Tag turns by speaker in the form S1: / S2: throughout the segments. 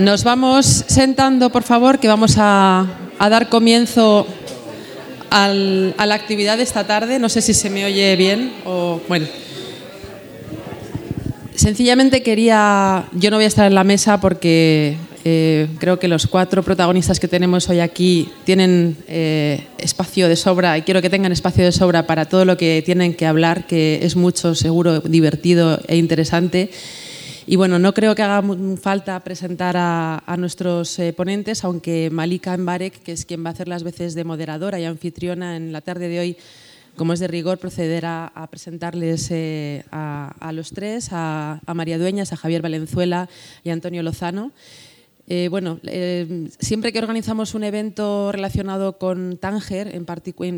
S1: Nos vamos sentando, por favor, que vamos a, dar comienzo a la actividad de esta tarde. No sé si se me oye bien o bueno. Sencillamente quería, yo no voy a estar en la mesa porque eh, creo que los cuatro protagonistas que tenemos hoy aquí tienen eh, espacio de sobra y quiero que tengan espacio de sobra para todo lo que tienen que hablar, que es mucho, seguro, divertido e interesante. Y bueno, no creo que haga falta presentar a, nuestros eh, ponentes, aunque Malika Mbarek, que es quien va a hacer las veces de moderadora y anfitriona en la tarde de hoy, como es de rigor, procederá a presentarles a, los tres, a, a María Dueñas, a Javier Valenzuela y a Antonio Lozano. Eh, bueno, eh, siempre que organizamos un evento relacionado con Tánger, en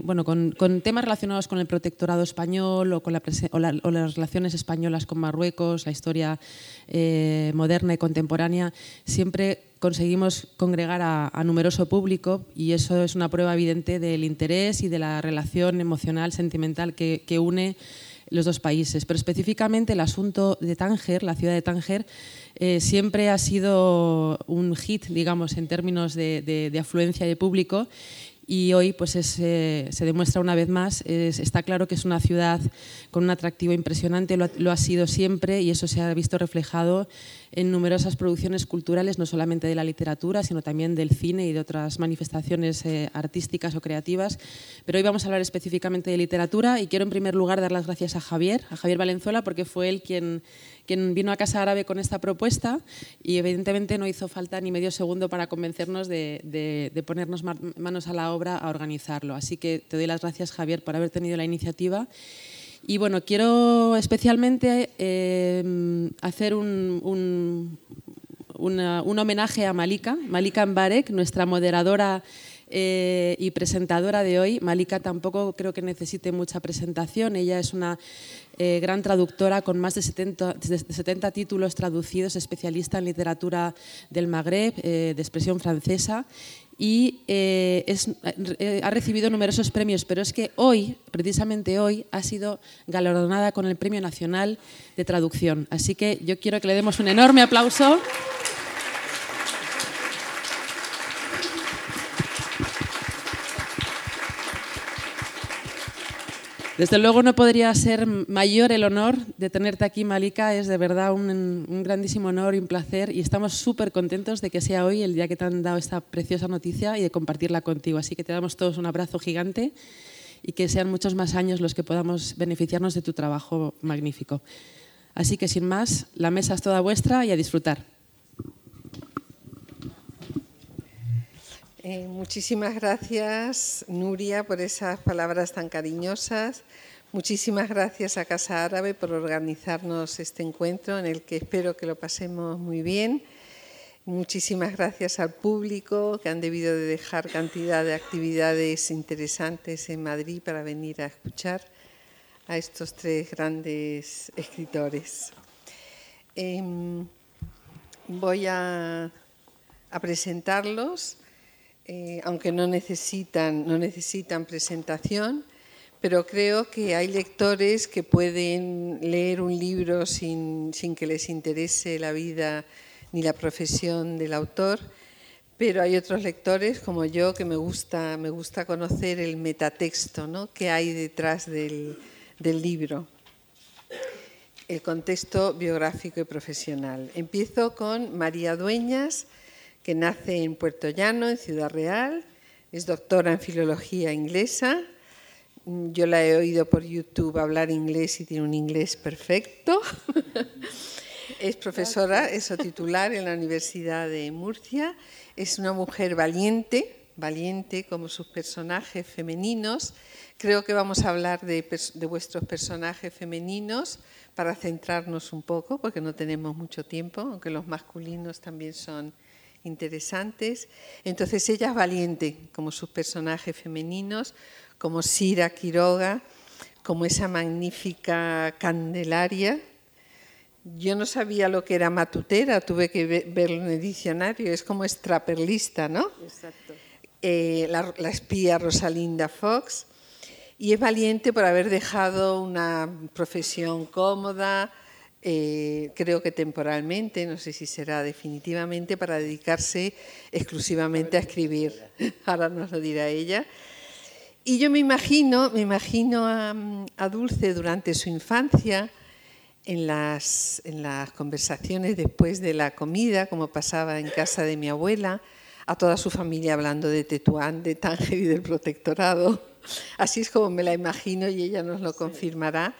S1: bueno, con, temas relacionados con el protectorado español o con las relaciones españolas con Marruecos, la historia eh, moderna y contemporánea, siempre conseguimos congregar a, numeroso público y eso es una prueba evidente del interés y de la relación emocional, sentimental que une los dos países. Pero específicamente el asunto de Tánger, la ciudad de Tánger, eh, siempre ha sido un hit, digamos, en términos de, afluencia de público y hoy pues eh, se demuestra una vez más. está claro que es una ciudad con un atractivo impresionante, lo ha, sido siempre y eso se ha visto reflejado en numerosas producciones culturales, no solamente de la literatura, sino también del cine y de otras manifestaciones eh, artísticas o creativas. Pero hoy vamos a hablar específicamente de literatura y quiero en primer lugar dar las gracias a Javier, a Javier Valenzuela, porque fue él quien quien vino a Casa Árabe con esta propuesta y evidentemente no hizo falta ni medio segundo para convencernos de, ponernos manos a la obra a organizarlo. Así que te doy las gracias, Javier, por haber tenido la iniciativa. Y bueno, quiero especialmente eh, hacer un, un, homenaje a Malika, Malika Mbarek, nuestra moderadora eh, y presentadora de hoy. Malika tampoco creo que necesite mucha presentación. Ella es una eh, gran traductora con más de 70, 70, títulos traducidos, especialista en literatura del Magreb, eh, de expresión francesa. Y ha recibido numerosos premios, pero es que hoy, precisamente hoy, ha sido galardonada con el Premio Nacional de Traducción. Así que yo quiero que le demos un enorme aplauso. Desde luego no podría ser mayor el honor de tenerte aquí, Malika. Es de verdad un, grandísimo honor y un placer y estamos súper contentos de que sea hoy el día que te han dado esta preciosa noticia y de compartirla contigo. Así que te damos todos un abrazo gigante y que sean muchos más años los que podamos beneficiarnos de tu trabajo magnífico. Así que sin más, la mesa es toda vuestra y a disfrutar.
S2: Eh, muchísimas gracias, Nuria, por esas palabras tan cariñosas. Muchísimas gracias a Casa Árabe por organizarnos este encuentro en el que espero que lo pasemos muy bien. Muchísimas gracias al público que han debido de dejar cantidad de actividades interesantes en Madrid para venir a escuchar a estos tres grandes escritores. Em, voy a presentarlos. Eh, aunque no necesitan, no necesitan presentación, pero creo que hay lectores que pueden leer un libro sin, que les interese la vida ni la profesión del autor, pero hay otros lectores como yo que me gusta, me gusta conocer el metatexto ¿no? que hay detrás del, del libro, el contexto biográfico y profesional. Empiezo con María Dueñas, que nace en Puerto Llano, en Ciudad Real, es doctora en filología inglesa. Yo la he oído por YouTube hablar inglés y tiene un inglés perfecto. es profesora, es titular en la Universidad de Murcia. Es una mujer valiente, valiente como sus personajes femeninos. Creo que vamos a hablar de, de vuestros personajes femeninos para centrarnos un poco, porque no tenemos mucho tiempo, aunque los masculinos también son interesantes. Entonces ella es valiente, como sus personajes femeninos, como Sira Quiroga, como esa magnífica Candelaria. Yo no sabía lo que era matutera, tuve que verlo en el diccionario, es como extraperlista, ¿no? Exacto. Eh, la, la espía Rosalinda Fox. Y es valiente por haber dejado una profesión cómoda, eh, creo que temporalmente, no sé si será definitivamente, para dedicarse exclusivamente a escribir. Ahora nos lo dirá ella. Y yo me imagino, me imagino a, Dulce durante su infancia, en las, en las conversaciones después de la comida, como pasaba en casa de mi abuela, a toda su familia hablando de Tetuán, de Tánger y del protectorado. Así es como me la imagino y ella nos lo confirmará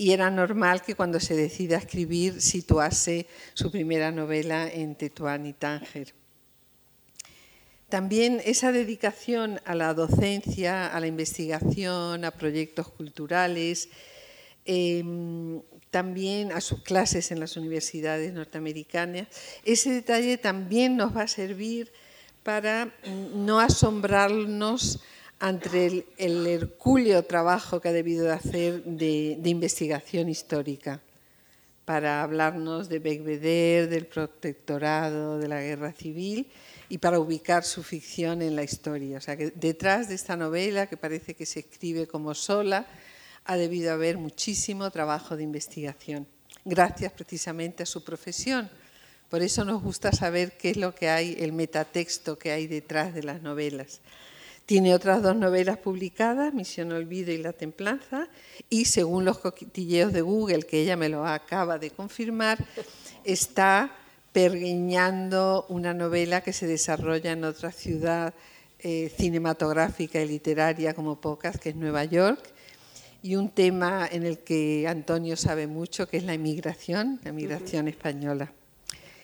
S2: y era normal que cuando se decida escribir situase su primera novela en Tetuán y Tánger. También esa dedicación a la docencia, a la investigación, a proyectos culturales, em, también a sus clases en las universidades norteamericanas, ese detalle también nos va a servir para no asombrarnos ante el, hercúleo trabajo que ha debido de hacer de, investigación histórica para hablarnos de Becbeder, del protectorado, de la guerra civil y para ubicar su ficción en la historia. O sea que detrás de esta novela, que parece que se escribe como sola, ha debido haber muchísimo trabajo de investigación, gracias precisamente a su profesión. Por eso nos gusta saber qué es lo que hay, el metatexto que hay detrás de las novelas. Tiene otras dos novelas publicadas, Misión Olvido y La Templanza, y según los coquitilleos de Google, que ella me lo acaba de confirmar, está pergueñando una novela que se desarrolla en otra ciudad eh, cinematográfica y literaria como pocas, que es Nueva York, y un tema en el que Antonio sabe mucho, que es la inmigración, la inmigración española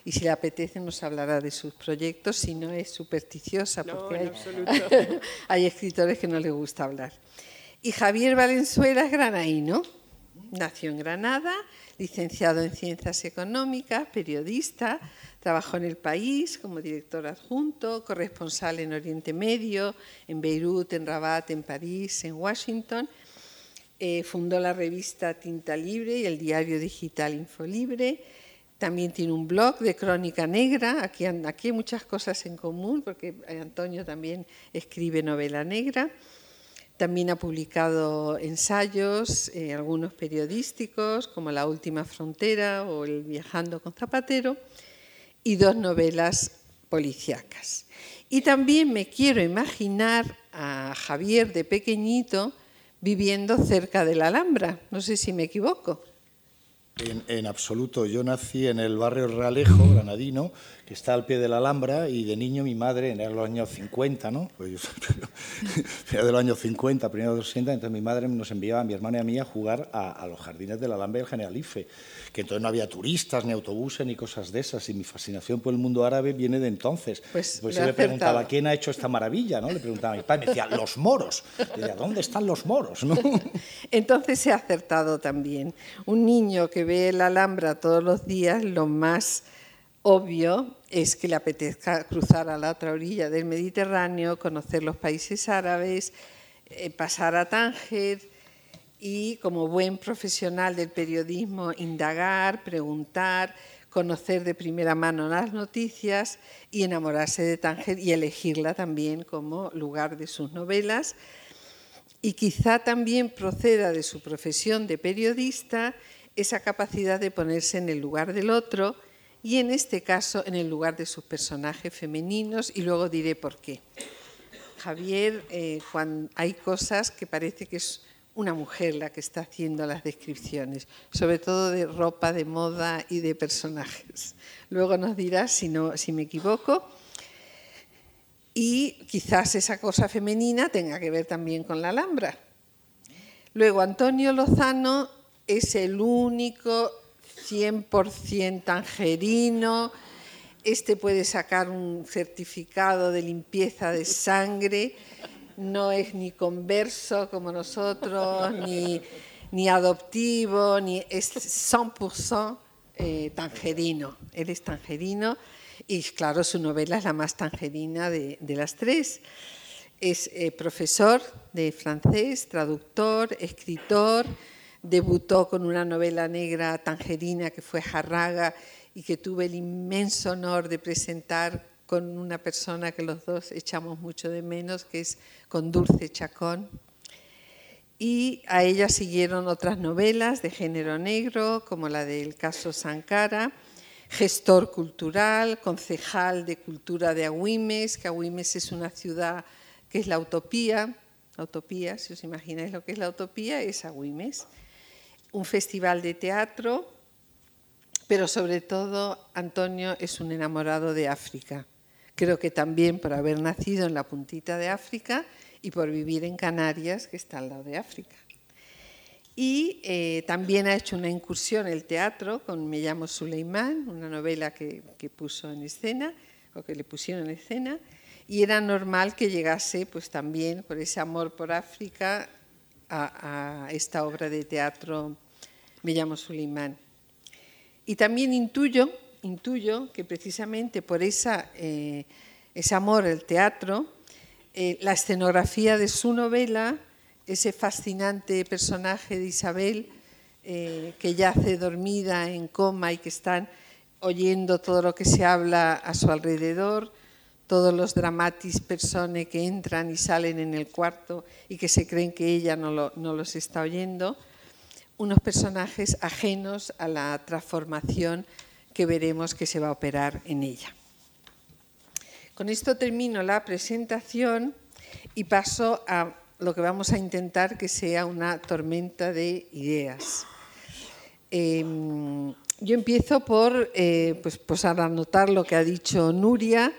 S2: y si le apetece nos hablará de sus proyectos, si no es supersticiosa, porque hay, escritores que no les gusta hablar. Y Javier Valenzuela es granaíno, nació en Granada, licenciado en Ciencias Económicas, periodista, trabajó en El País como director adjunto, corresponsal en Oriente Medio, en Beirut, en Rabat, en París, en Washington. Eh, fundó la revista Tinta Libre y el diario digital Infolibre también tiene un blog de crónica negra, aquí, hay muchas cosas en común, porque Antonio también escribe novela negra. También ha publicado ensayos, eh, algunos periodísticos, como La Última Frontera o El Viajando con Zapatero, y dos novelas policíacas. Y también me quiero imaginar a Javier de pequeñito viviendo cerca de la Alhambra, no sé si me equivoco.
S3: En, absoluto. Yo nací en el barrio Realejo, granadino, que está al pie de la Alhambra, y de niño mi madre, en los años 50, ¿no? Pues yo, de los años 50, primero de los 60, entonces mi madre nos enviaba a mi hermana y a mí a jugar a, los jardines de la Alhambra y el Generalife, que entonces no había turistas, ni autobuses, ni cosas de esas, y mi fascinación por el mundo árabe viene de entonces. Pues, pues le, preguntaba, ¿quién ha hecho esta maravilla? ¿no? Le preguntaba a mi padre, me decía, los moros. Y decía, ¿dónde están los moros? ¿no?
S2: Entonces ha acertado también. Un niño que ve la Alhambra todos los días, lo más obvio es que le apetezca cruzar a la otra orilla del Mediterráneo, conocer los países árabes, eh, pasar a Tánger y como buen profesional del periodismo indagar, preguntar, conocer de primera mano las noticias y enamorarse de Tánger y elegirla también como lugar de sus novelas. Y quizá también proceda de su profesión de periodista esa capacidad de ponerse en el lugar del otro y en este caso en el lugar de sus personajes femeninos y luego diré por qué. Javier, eh, cuando hay cosas que parece que es una mujer la que está haciendo las descripciones, sobre todo de ropa, de moda y de personajes. Luego nos dirá si, no, si me equivoco. Y quizás esa cosa femenina tenga que ver también con la Alhambra. Luego, Antonio Lozano es el único 100% tangerino. Este puede sacar un certificado de limpieza de sangre. No es ni converso como nosotros, ni, adoptivo, ni es 100% eh, tangerino. Él es tangerino y claro, su novela es la más tangerina de, las tres. Es eh, profesor de francés, traductor, escritor Debutó con una novela negra tangerina que fue Jarraga y que tuve el inmenso honor de presentar con una persona que los dos echamos mucho de menos, que es con Dulce Chacón. y a ella siguieron otras novelas de género negro, como la del caso Sankara, gestor cultural, concejal de cultura de Agüimes, que Agüimes es una ciudad que es la utopía, la utopía, si os imagináis lo que es la utopía, es Agüimes, un festival de teatro, pero sobre todo Antonio es un enamorado de África. Creo que también por haber nacido en la puntita de África y por vivir en Canarias, que está al lado de África. Y eh, también ha hecho una incursión en el teatro con Me llamo Suleimán, una novela que, puso en escena, o que le pusieron en escena, y era normal que llegase pues también por ese amor por África a, esta obra de teatro Me llamo Suleimán. Y también intuyo, intuyo que precisamente por esa, eh, ese amor al teatro, eh, la escenografía de su novela, ese fascinante personaje de Isabel, eh, que yace dormida en coma y que están oyendo todo lo que se habla a su alrededor, todos los dramatis personae que entran y salen en el cuarto y que se creen que ella no, no los está oyendo, unos personajes ajenos a la transformación que veremos que se va a operar en ella. Con esto termino la presentación y paso a lo que vamos a intentar que sea una tormenta de ideas. Em, yo empiezo por eh, pues, pues anotar lo que ha dicho Nuria,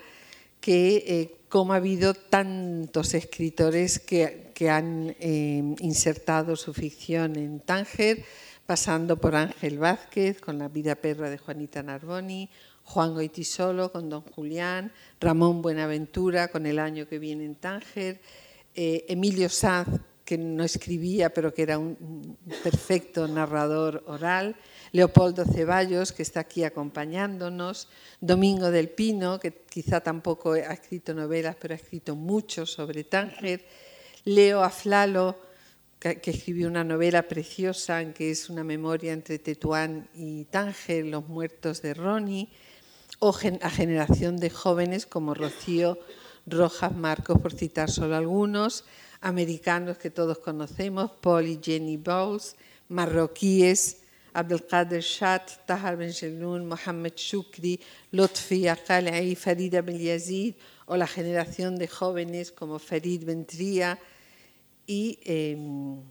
S2: que eh, cómo ha habido tantos escritores que, han em, insertado su ficción en Tánger, pasando por Ángel Vázquez con La vida perra de Juanita Narboni, Juan Goitisolo con Don Julián, Ramón Buenaventura con El año que viene en Tánger, eh, Emilio Sanz, que no escribía pero que era un perfecto narrador oral, Leopoldo Ceballos, que está aquí acompañándonos, Domingo del Pino, que quizá tampoco ha escrito novelas, pero ha escrito mucho sobre Tánger, Leo Aflalo, que, escribió una novela preciosa, que es una memoria entre Tetuán y Tánger, Los muertos de Ronnie, o a generación de jóvenes como Rocío Rojas Marcos, por citar solo algunos, americanos que todos conocemos, Paul y Jenny Bowles, marroquíes, Abdelkader Shat, Tahar Ben Jelloun, Mohamed Shukri, Lotfi Aqal'i, Farida Ben Yazid, o la generación de jóvenes como Farid Ventría. Y em,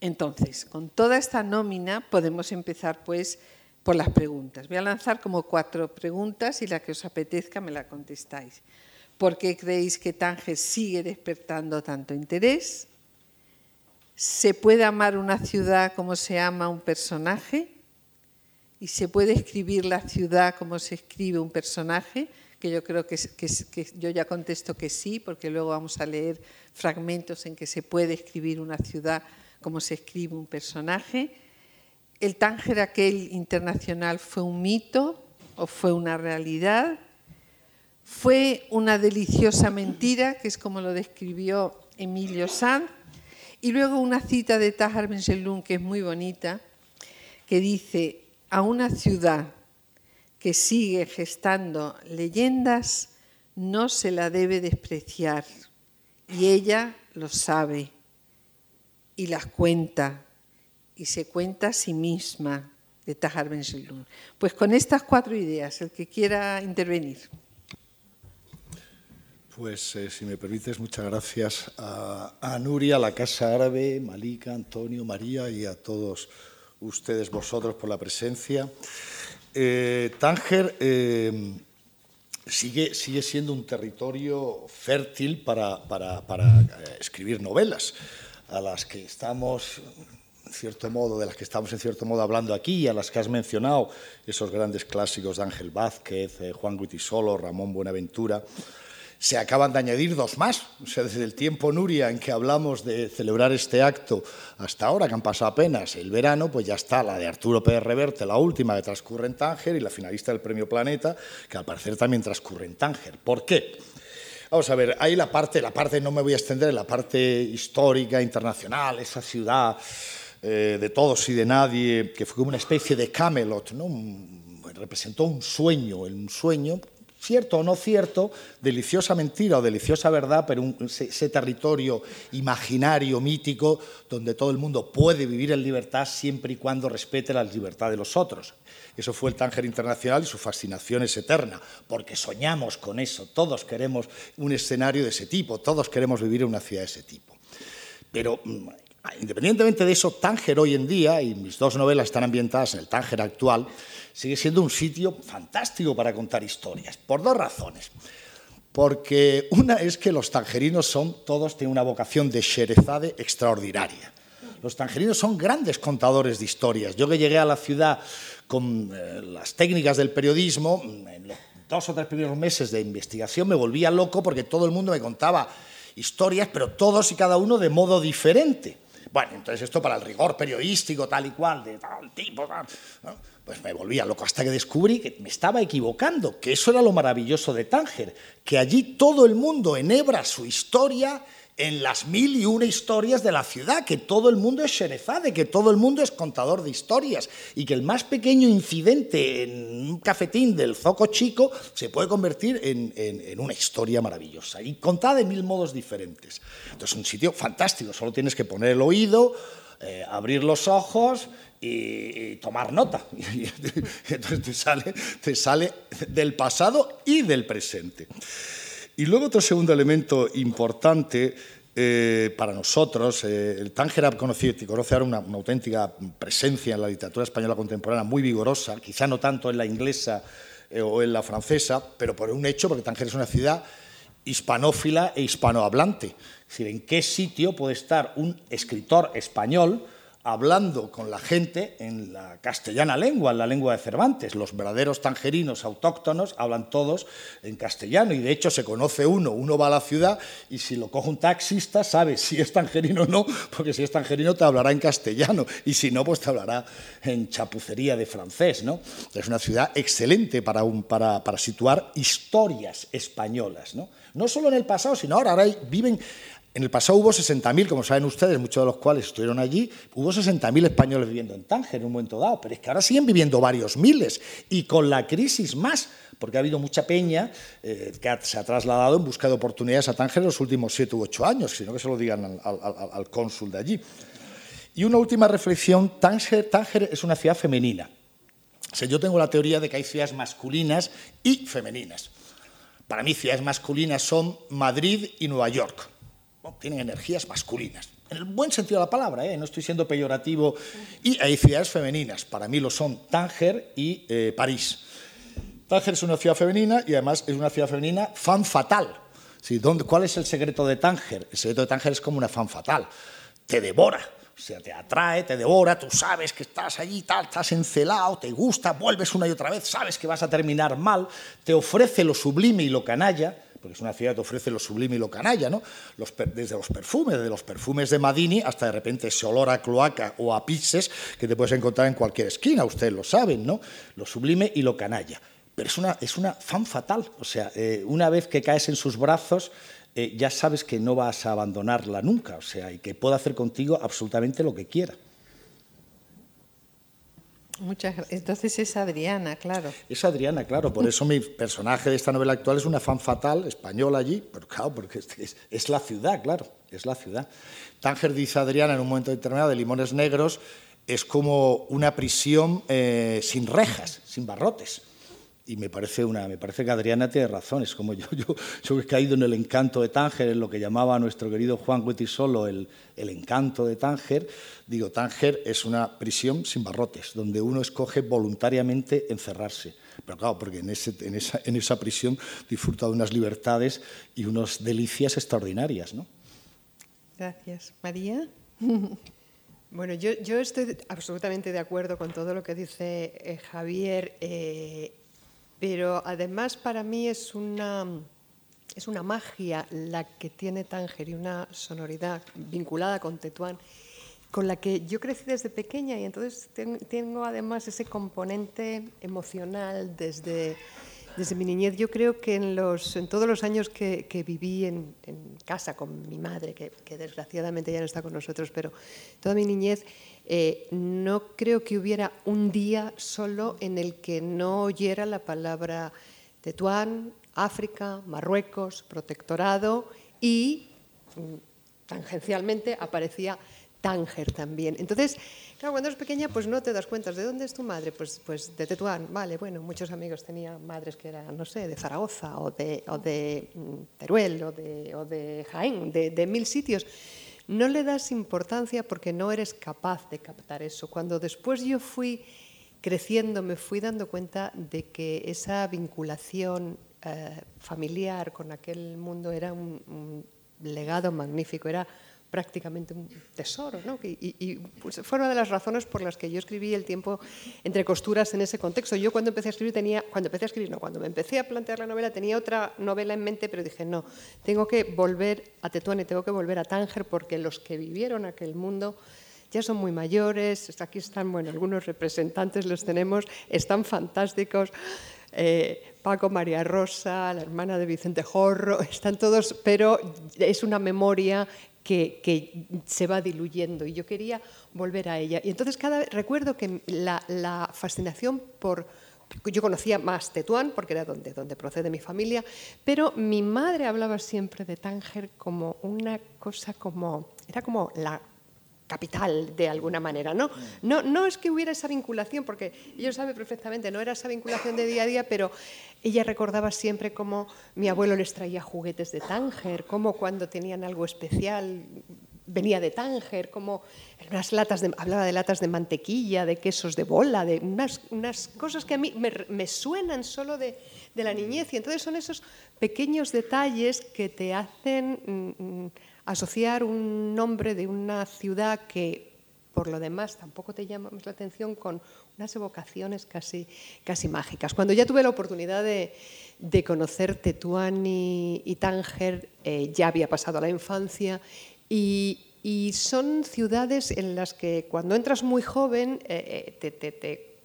S2: entonces, con toda esta nómina podemos empezar pues por las preguntas. Voy a lanzar como cuatro preguntas y la que os apetezca me la contestáis. ¿Por qué creéis que Tánger sigue despertando tanto interés? ¿Se puede amar una ciudad como se ama un personaje? ¿Y se puede escribir la ciudad como se escribe un personaje? Que yo creo que, yo ya contesto que sí, porque luego vamos a leer fragmentos en que se puede escribir una ciudad como se escribe un personaje el Tánger aquel internacional fue un mito o fue una realidad, fue una deliciosa mentira, que es como lo describió Emilio Sanz, y luego una cita de Tahar Ben que es muy bonita, que dice, a una ciudad que sigue gestando leyendas no se la debe despreciar, y ella lo sabe y las cuenta y se cuenta a sí misma de Tahar Ben Pues con estas cuatro ideas, el que quiera intervenir.
S3: Pues eh, si me permites, muchas gracias a, Nuria, a la Casa Árabe, Malika, Antonio, María y a todos ustedes, vosotros, por la presencia. Eh, Tánger eh, sigue, sigue siendo un territorio fértil para, para, para escribir novelas, a las que estamos cierto modo, de las que estamos en cierto modo hablando aquí, a las que has mencionado, esos grandes clásicos de Ángel Vázquez, eh, Juan Guitisolo, Ramón Buenaventura, se acaban de añadir dos más. Desde el tiempo, Nuria, en que hablamos de celebrar este acto hasta ahora, que han pasado apenas el verano, pues ya está la de Arturo Pérez Reverte, la última que transcurre en Tánger, y la finalista del Premio Planeta, que al parecer también transcurre en Tánger. ¿Por qué? Vamos a ver, ahí la parte, la parte, no me voy a extender, la parte histórica, internacional, esa ciudad eh, de todos y de nadie, que fue como una especie de Camelot, ¿no? representó un sueño, un sueño, cierto o no cierto, deliciosa mentira o deliciosa verdad, pero ese, territorio imaginario, mítico, donde todo el mundo puede vivir en libertad siempre y cuando respete la libertad de los otros. Eso fue el Tánger Internacional y su fascinación es eterna, porque soñamos con eso, todos queremos un escenario de ese tipo, todos queremos vivir en una ciudad de ese tipo. Pero mm, independientemente de eso, Tánger hoy en día, y mis dos novelas están ambientadas en el Tánger actual, sigue siendo un sitio fantástico para contar historias, por dos razones. Porque una es que los tangerinos son, todos tienen una vocación de xerezade extraordinaria. Los tangerinos son grandes contadores de historias. Yo que llegué a la ciudad con eh, las técnicas del periodismo, en los dos o tres primeros meses de investigación me volvía loco porque todo el mundo me contaba historias, pero todos y cada uno de modo diferente. Bueno, entonces esto para el rigor periodístico, tal y cual, de tal tipo, pues me volvía loco hasta que descubrí que me estaba equivocando, que eso era lo maravilloso de Tánger, que allí todo el mundo enhebra su historia en las mil y una historias de la ciudad, que todo el mundo es Sherezade, que todo el mundo es contador de historias y que el más pequeño incidente en un cafetín del Zoco Chico se puede convertir en, una historia maravillosa y contada de mil modos diferentes. Entonces, es un sitio fantástico, solo tienes que poner el oído, eh, abrir los ojos y, tomar nota. entonces te sale, te sale del pasado y del presente. Y luego otro segundo elemento importante eh, para nosotros, eh, el conocido y conoce ahora una, auténtica presencia en la literatura española contemporánea muy vigorosa, quizá no tanto en la inglesa eh, o en la francesa, pero por un hecho, porque Tánger es una ciudad hispanófila e hispanohablante. Es decir, ¿en qué sitio puede estar un escritor español hablando con la gente en la castellana lengua, en la lengua de Cervantes. Los verdaderos tangerinos autóctonos hablan todos en castellano y de hecho se conoce uno, uno va a la ciudad y si lo coge un taxista sabe si es tangerino o no, porque si es tangerino te hablará en castellano y si no, pues te hablará en chapucería de francés. ¿no? Es una ciudad excelente para, para situar historias españolas. ¿no? no solo en el pasado, sino ahora, ahora viven en el pasado hubo 60.000, como saben ustedes, muchos de los cuales estuvieron allí, hubo 60.000 españoles viviendo en Tánger en un momento dado, pero es que ahora siguen viviendo varios miles y con la crisis más, porque ha habido mucha peña eh, que se ha trasladado en busca de oportunidades a Tánger en los últimos 7 u 8 años, sino que se lo digan al, cónsul de allí. Y una última reflexión, Tánger, Tánger es una ciudad femenina. Yo tengo la teoría de que hay ciudades masculinas y femeninas. Para mí ciudades masculinas son Madrid y Nueva York tienen energías masculinas. En el buen sentido de la palabra, ¿eh? no estoy siendo peyorativo. Y hay ciudades femeninas. Para mí lo son Tánger y eh, París. Tánger es una ciudad femenina y además es una ciudad femenina fan fatal. ¿Dónde, ¿Cuál es el secreto de Tánger? El secreto de Tánger es como una fan fatal. Te devora. O sea, te atrae, te devora, tú sabes que estás allí, tal, estás encelado, te gusta, vuelves una y otra vez, sabes que vas a terminar mal, te ofrece lo sublime y lo canalla, porque es una ciudad que ofrece lo sublime y lo canalla, ¿no? desde los perfumes, desde los perfumes de Madini hasta de repente ese olor a cloaca o a pizzas que te puedes encontrar en cualquier esquina, ustedes lo saben, ¿no? Lo sublime y lo canalla. Pero es una, es una fan fatal, o sea, eh, una vez que caes en sus brazos, eh, ya sabes que no vas a abandonarla nunca, o sea, y que puede hacer contigo absolutamente lo que quiera.
S2: Entonces es Adriana, claro.
S3: Es Adriana, claro. Por eso mi personaje de esta novela actual es una fan fatal española allí, pero claro, porque es, la ciudad, claro, es la ciudad. Tánger dice Adriana en un momento determinado de Limones Negros, es como una prisión eh, sin rejas, sin barrotes y me parece, una, me parece que Adriana tiene razón, es como yo, yo, yo he caído en el encanto de Tánger, en lo que llamaba nuestro querido Juan Solo el, el encanto de Tánger. Digo, Tánger es una prisión sin barrotes, donde uno escoge voluntariamente encerrarse. Pero claro, porque en, ese, en, esa, en esa prisión disfruta de unas libertades y unas delicias extraordinarias. ¿no?
S2: Gracias. María.
S4: Bueno, yo, yo, estoy absolutamente de acuerdo con todo lo que dice eh, Javier. Eh, pero además para mí es una, es una magia la que tiene Tánger y una sonoridad vinculada con Tetuán con la que yo crecí desde pequeña y entonces tengo además ese componente emocional desde, desde mi niñez. Yo creo que en, los, en todos los años que, viví en, casa con mi madre, que, desgraciadamente ya no está con nosotros, pero toda mi niñez eh, no creo que hubiera un día solo en el que no oyera la palabra Tetuán, África, Marruecos, protectorado y mm, tangencialmente aparecía Tánger también. Entonces, claro, cuando eres pequeña, pues no te das cuenta. ¿De dónde es tu madre? Pues, pues de Tetuán. Vale, bueno, muchos amigos tenían madres que eran, no sé, de Zaragoza o de, de mm, Teruel o de, o de Jaén, de, de mil sitios. No le das importancia porque no eres capaz de captar eso. Cuando después yo fui creciendo, me fui dando cuenta de que esa vinculación eh, familiar con aquel mundo era un, un legado magnífico, era prácticamente un tesoro. ¿no? Y, pues fue una de las razones por las que yo escribí El tiempo entre costuras en ese contexto. Yo cuando empecé a escribir tenía, cuando empecé a escribir, no, cuando me empecé a plantear la novela tenía otra novela en mente, pero dije, no, tengo que volver a Tetuán y tengo que volver a Tánger porque los que vivieron aquel mundo ya son muy mayores, aquí están, bueno, algunos representantes los tenemos, están fantásticos. Eh, Paco, María Rosa, la hermana de Vicente Jorro, están todos, pero es una memoria que, que, se va diluyendo y yo quería volver a ella. Y entonces cada recuerdo que la, la, fascinación por yo conocía más Tetuán porque era donde, donde procede mi familia, pero mi madre hablaba siempre de Tánger como una cosa como era como la capital de alguna manera. ¿no? No, no es que hubiera esa vinculación, porque ella sabe perfectamente, no era esa vinculación de día a día, pero ella recordaba siempre cómo mi abuelo les traía juguetes de Tánger, cómo cuando tenían algo especial venía de Tánger, como unas latas de, hablaba de latas de mantequilla, de quesos de bola, de unas, cosas que a mí me, suenan solo de, de, la niñez. Y entonces son esos pequeños detalles que te hacen mm, asociar un nombre de una ciudad que por lo demás tampoco te llama la atención con unas evocaciones casi, casi mágicas. Cuando ya tuve la oportunidad de, conocer Tetuán y, Tánger, eh, ya había pasado la infancia y, son ciudades en las que cuando entras muy joven eh, eh te, te, te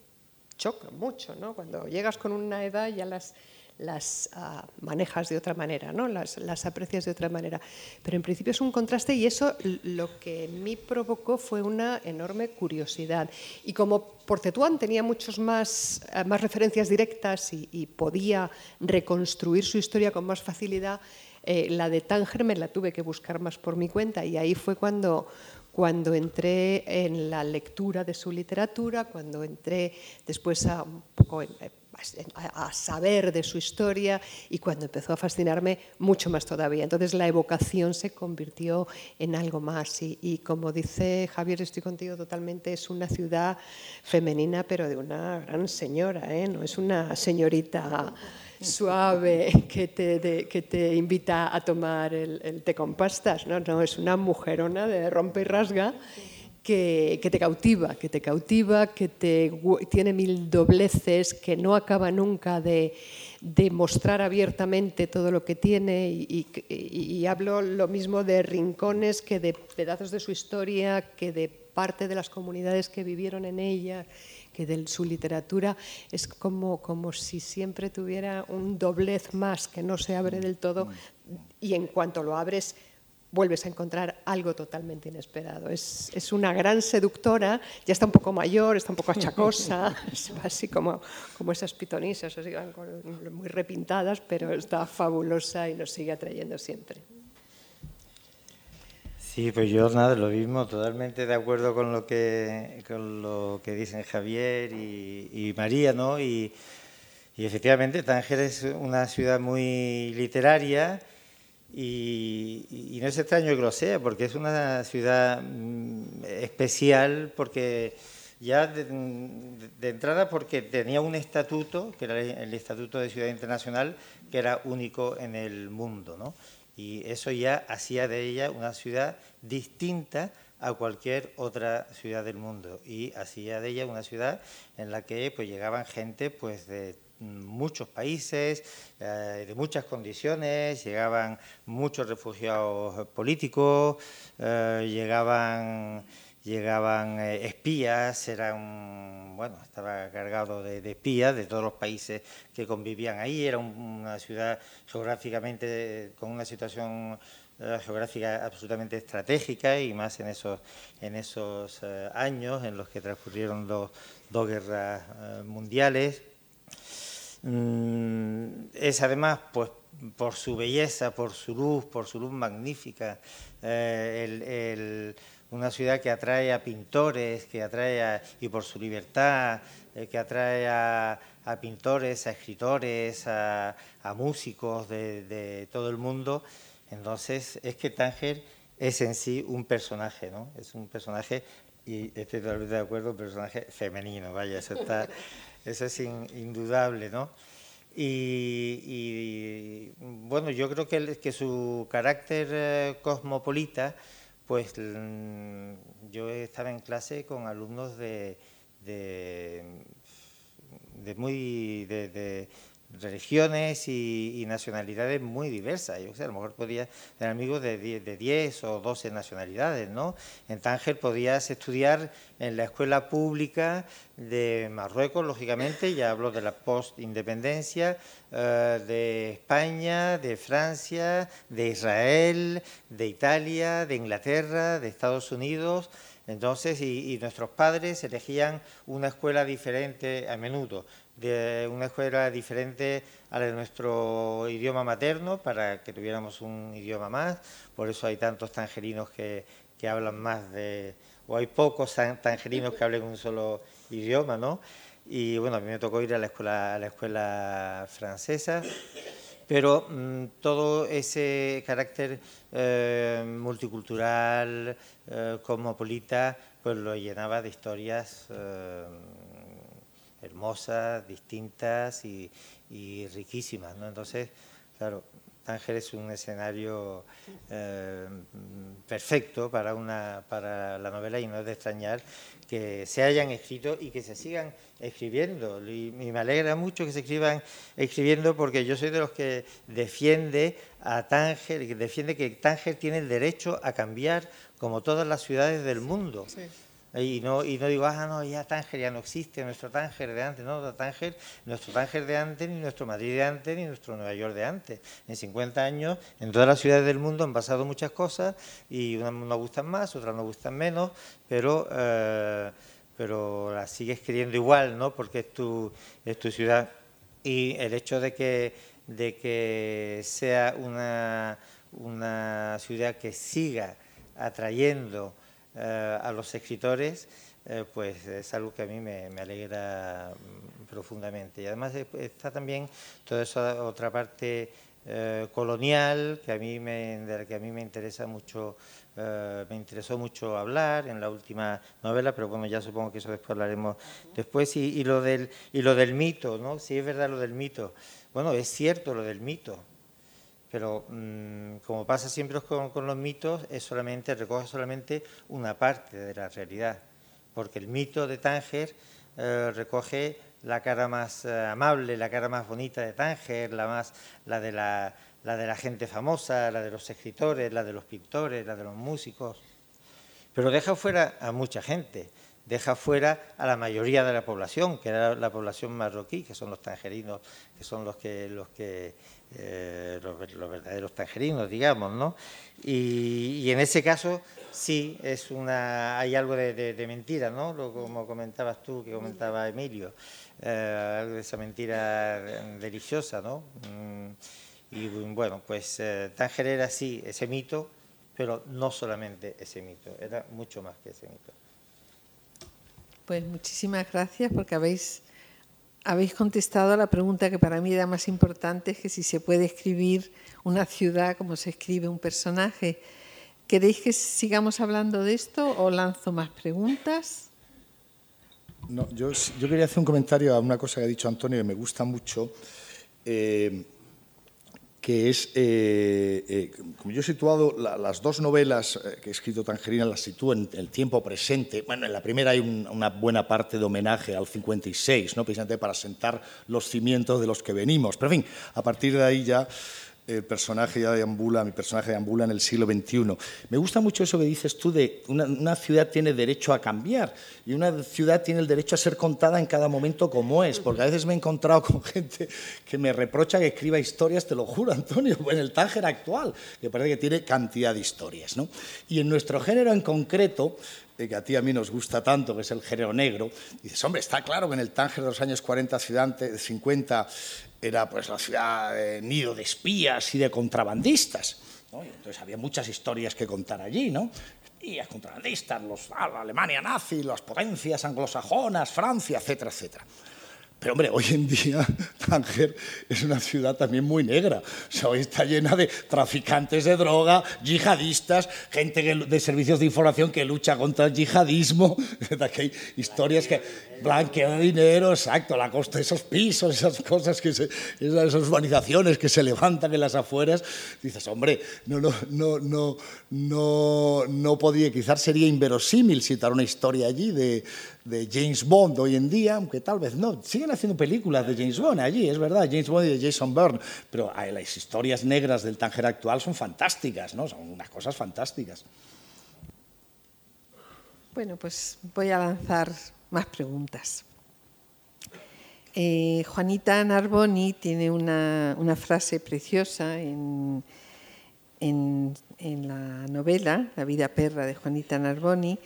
S4: chocan mucho, ¿no? Cuando llegas con una edad ya las las uh, manejas de otra manera, ¿no? las, aprecias de otra manera. Pero en principio es un contraste y eso lo que en mí provocó fue una enorme curiosidad. Y como por Tetuán tenía muchos más, uh, más referencias directas y, podía reconstruir su historia con más facilidad, eh, la de Tánger me la tuve que buscar más por mi cuenta y ahí fue cuando cuando entré en la lectura de su literatura, cuando entré después a un poco en, a, saber de su historia y cuando empezó a fascinarme mucho más todavía. Entonces la evocación se convirtió en algo más y, como dice Javier, estoy contigo totalmente, es una ciudad femenina pero de una gran señora, ¿eh? no es una señorita suave que te, que te invita a tomar el, el té con pastas, no, no, es una mujerona de rompe y rasga que, que, te cautiva, que te cautiva, que te, tiene mil dobleces, que no acaba nunca de, de mostrar abiertamente todo lo que tiene y, y, y, hablo lo mismo de rincones que de pedazos de su historia, que de parte de las comunidades que vivieron en ella, que de su literatura. Es como, como si siempre tuviera un doblez más que no se abre del todo. Y en cuanto lo abres vuelves a encontrar algo totalmente inesperado. Es, es, una gran seductora, ya está un poco mayor, está un poco achacosa, así como, como esas pitonisas, así, muy repintadas, pero está fabulosa y nos sigue atrayendo siempre.
S5: Sí, pues yo nada, lo mismo, totalmente de acuerdo con lo que, con lo que dicen Javier y, y María, ¿no? Y, y efectivamente, Tánger es una ciudad muy literaria, y, no es extraño que lo sea, porque es una ciudad mm, especial, porque ya de, de, entrada porque tenía un estatuto, que era el Estatuto de Ciudad Internacional, que era único en el mundo, ¿no? Y eso ya hacía de ella una ciudad distinta a cualquier otra ciudad del mundo y hacía de ella una ciudad en la que pues llegaban gente pues de muchos países, eh, de muchas condiciones, llegaban muchos refugiados políticos, eh, llegaban, llegaban eh, espías, era un, bueno, estaba cargado de, espías de todos los países que convivían ahí, era un, una ciudad geográficamente con una situación geográfica absolutamente estratégica y más en esos, en esos años en los que transcurrieron los dos guerras mundiales es además, pues, por su belleza, por su luz, por su luz magnífica, eh, una ciudad que atrae a pintores, que atrae y por su libertad, eh, que atrae a, pintores, a escritores, a, músicos de, todo el mundo. Entonces, es que Tánger es en sí un personaje, ¿no? Es un personaje, y estoy totalmente de acuerdo, un personaje femenino, vaya, eso, está, eso es indudable, ¿no? Y, bueno, yo creo que, que su carácter eh, cosmopolita, pues mm, yo estaba en clase con alumnos de, de, muy de, religiones y, nacionalidades muy diversas. Yo sé, a lo mejor podía tener amigos de 10, o 12 nacionalidades, ¿no? En Tánger podías estudiar en la escuela pública de Marruecos, lógicamente, ya hablo de la post-independencia, eh, de España, de Francia, de Israel, de Italia, de Inglaterra, de Estados Unidos, entonces, y, nuestros padres elegían una escuela diferente a menudo, de una escuela diferente a la de nuestro idioma materno, para que tuviéramos un idioma más. Por eso hay tantos tangerinos que, que hablan más de, o hay pocos tangerinos que hablen un solo idioma, ¿no? Y bueno, a mí me tocó ir a la escuela, a la escuela francesa pero mm, todo ese carácter eh, multicultural, eh, cosmopolita, pues lo llenaba de historias eh, hermosas, distintas y, riquísimas. ¿no? Entonces, claro, Tánger es un escenario perfecto para, una, para la novela y no es de extrañar que se hayan escrito y que se sigan escribiendo. Y me alegra mucho que se escriban escribiendo porque yo soy de los que defiende a Tánger, que defiende que Tánger tiene el derecho a cambiar como todas las ciudades del mundo. Y no, y no digo, ah, no, ya Tánger ya no existe, nuestro Tánger de antes, no, Tánger, nuestro Tánger de antes, ni nuestro Madrid de antes, ni nuestro Nueva York de antes. En 50 años, en todas las ciudades del mundo han pasado muchas cosas y unas nos gustan más, otras nos gustan menos, pero, eh, pero las sigues queriendo igual, ¿no? Porque es tu, es tu ciudad. Y el hecho de que, de que sea una, una ciudad que siga atrayendo a los escritores, eh, pues es algo que a mí me, alegra profundamente. Y además está también toda esa otra parte eh, colonial que a mí me, de la que a mí me interesa mucho, me interesó mucho hablar en la última novela, pero bueno, ya supongo que eso después hablaremos después. Y, lo del, y lo del mito, ¿no? Si es verdad lo del mito. Bueno, es cierto lo del mito, pero mm, como pasa siempre con, los mitos, es solamente, recoge solamente una parte de la realidad, porque el mito de Tánger eh, recoge la cara más eh, amable, la cara más bonita de Tánger, la, más, la, de la, la de la gente famosa, la de los escritores, la de los pintores, la de los músicos, pero deja fuera a mucha gente. Deja fuera a la mayoría de la población, que era la población marroquí, que son los tangerinos, que son los que, los que eh, los, verdaderos tangerinos, digamos, ¿no? Y, en ese caso sí es una, hay algo de, mentira, ¿no? Lo, como comentabas tú, que comentaba Emilio, eh, esa mentira deliciosa, ¿no? Mm, y bueno, pues eh, Tánger era sí ese mito, pero no solamente ese mito, era mucho más que ese mito.
S2: Pues muchísimas gracias porque habéis, habéis contestado a la pregunta que para mí era más importante, es que si se puede escribir una ciudad como se escribe un personaje. ¿Queréis que sigamos hablando de esto o lanzo más preguntas?
S3: No, yo, yo quería hacer un comentario a una cosa que ha dicho Antonio que me gusta mucho. Eh, que es, eh, eh, como yo he situado las dos novelas eh, que he escrito Tangerina, las sitúo en el tiempo presente. Bueno, en la primera hay una buena parte de homenaje al 56, ¿no? precisamente para sentar los cimientos de los que venimos. Pero en fin, a partir de ahí ya el personaje ya deambula, mi personaje deambula en el siglo XXI. Me gusta mucho eso que dices tú de una, una, ciudad tiene derecho a cambiar y una ciudad tiene el derecho a ser contada en cada momento como es, porque a veces me he encontrado con gente que me reprocha que escriba historias, te lo juro, Antonio, en el Tánger actual, que parece que tiene cantidad de historias. ¿no? Y en nuestro género en concreto, que a ti a mí nos gusta tanto, que es el género negro, dices, hombre, está claro que en el Tánger de los años 40, 50 era pues la ciudad de nido de espías y de contrabandistas. entonces había muchas historias que contar allí, ¿no? Espías, contrabandistas, los, la Alemania nazi, las potencias anglosajonas, Francia, etcétera, etcétera. Pero hombre, hoy en día Tánger es una ciudad también muy negra. O sea, hoy está llena de traficantes de droga, yihadistas, gente de servicios de información que lucha contra el yihadismo. Que hay historias que blanqueo de dinero, exacto, la costa de esos pisos, esas cosas, que esas urbanizaciones que se levantan en las afueras. Dices, hombre, no, no, no, no, no, no podía, quizás sería inverosímil citar una historia allí de de James Bond hoy en día, aunque tal vez no, siguen haciendo películas de James Bond allí, es verdad, James Bond y de Jason Bourne, pero las historias negras del Tánger actual son fantásticas, ¿no? Son unas cosas fantásticas.
S2: Bueno, pues voy a lanzar más preguntas. Eh, Juanita Narboni tiene una, frase preciosa en, en la novela La vida perra de Juanita Narboni,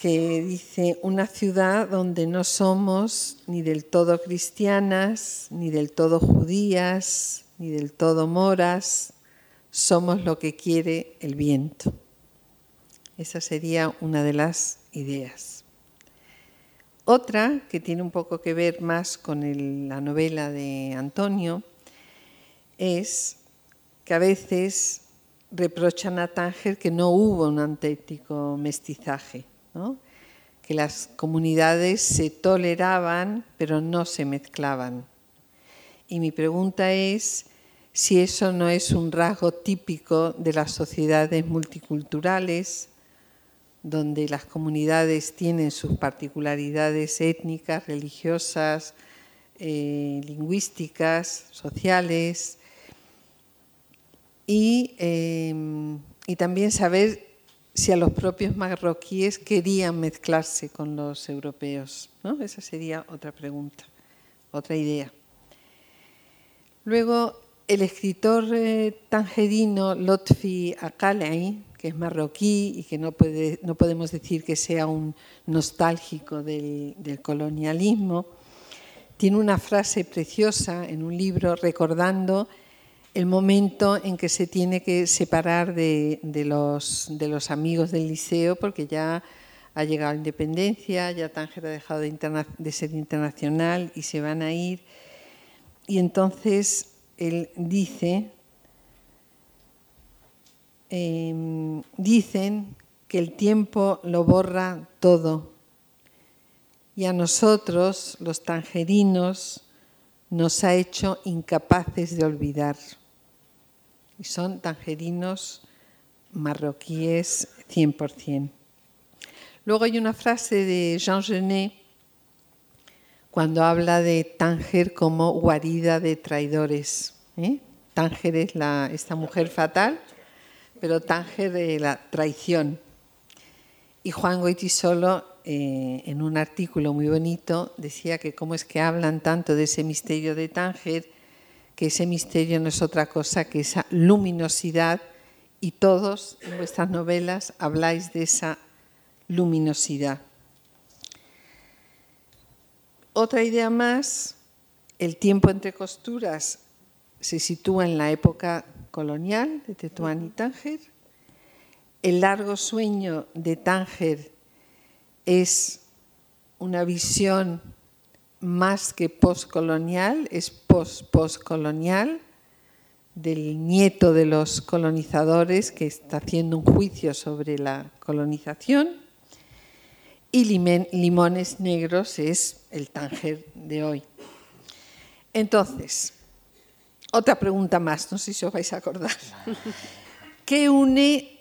S2: que dice una ciudad donde no somos ni del todo cristianas, ni del todo judías, ni del todo moras, somos lo que quiere el viento. Esa sería una de las ideas. Otra, que tiene un poco que ver más con la novela de Antonio, es que a veces reprochan a Tánger que no hubo un auténtico mestizaje que las comunidades se toleraban pero no se mezclaban. Y mi pregunta es si eso no es un rasgo típico de las sociedades multiculturales, donde las comunidades tienen sus particularidades étnicas, religiosas, eh, lingüísticas, sociales, y, eh, y también saber si a los propios marroquíes querían mezclarse con los europeos. ¿no? Esa sería otra pregunta, otra idea. Luego, el escritor eh, tangerino Lotfi Akalei, que es marroquí y que no, podemos decir que sea un nostálgico del colonialismo, tiene una frase preciosa en un libro recordando el momento en que se tiene que separar de, los, amigos del liceo porque ya ha llegado la independencia, ya Tánger ha dejado de, ser internacional y se van a ir. Y entonces él dice, em, dicen que el tiempo lo borra todo y a nosotros, los tangerinos, nos ha hecho incapaces de olvidar y son tangerinos marroquíes 100%. Luego hay una frase de Jean Genet cuando habla de Tánger como guarida de traidores. ¿eh? Tánger es la, esta mujer fatal, pero Tánger de la traición. Y Juan Goitisolo, eh, en un artículo muy bonito, decía que cómo es que hablan tanto de ese misterio de Tánger que ese misterio no es otra cosa que esa luminosidad y todos en vuestras novelas habláis de esa luminosidad. Otra idea más, el tiempo entre costuras se sitúa en la época colonial de Tetuán y Tánger. El largo sueño de Tánger es una visión más que postcolonial, es post-postcolonial, del nieto de los colonizadores que está haciendo un juicio sobre la colonización. Y Limones Negros es el Tánger de hoy. Entonces, otra pregunta más, no sé si os vais a acordar. ¿Qué une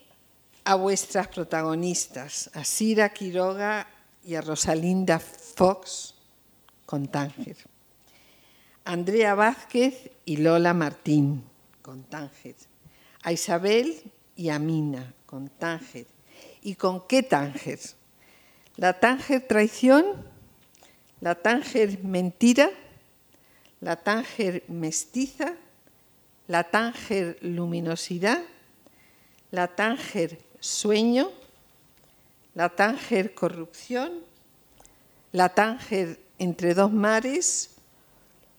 S2: a vuestras protagonistas, a Sira Quiroga y a Rosalinda Fox? Con Tánger. Andrea Vázquez y Lola Martín, con Tánger. A Isabel y a Mina, con Tánger. ¿Y con qué Tánger? La Tánger traición, la Tánger mentira, la Tánger mestiza, la Tánger luminosidad, la Tánger sueño, la Tánger corrupción, la Tánger entre dos mares,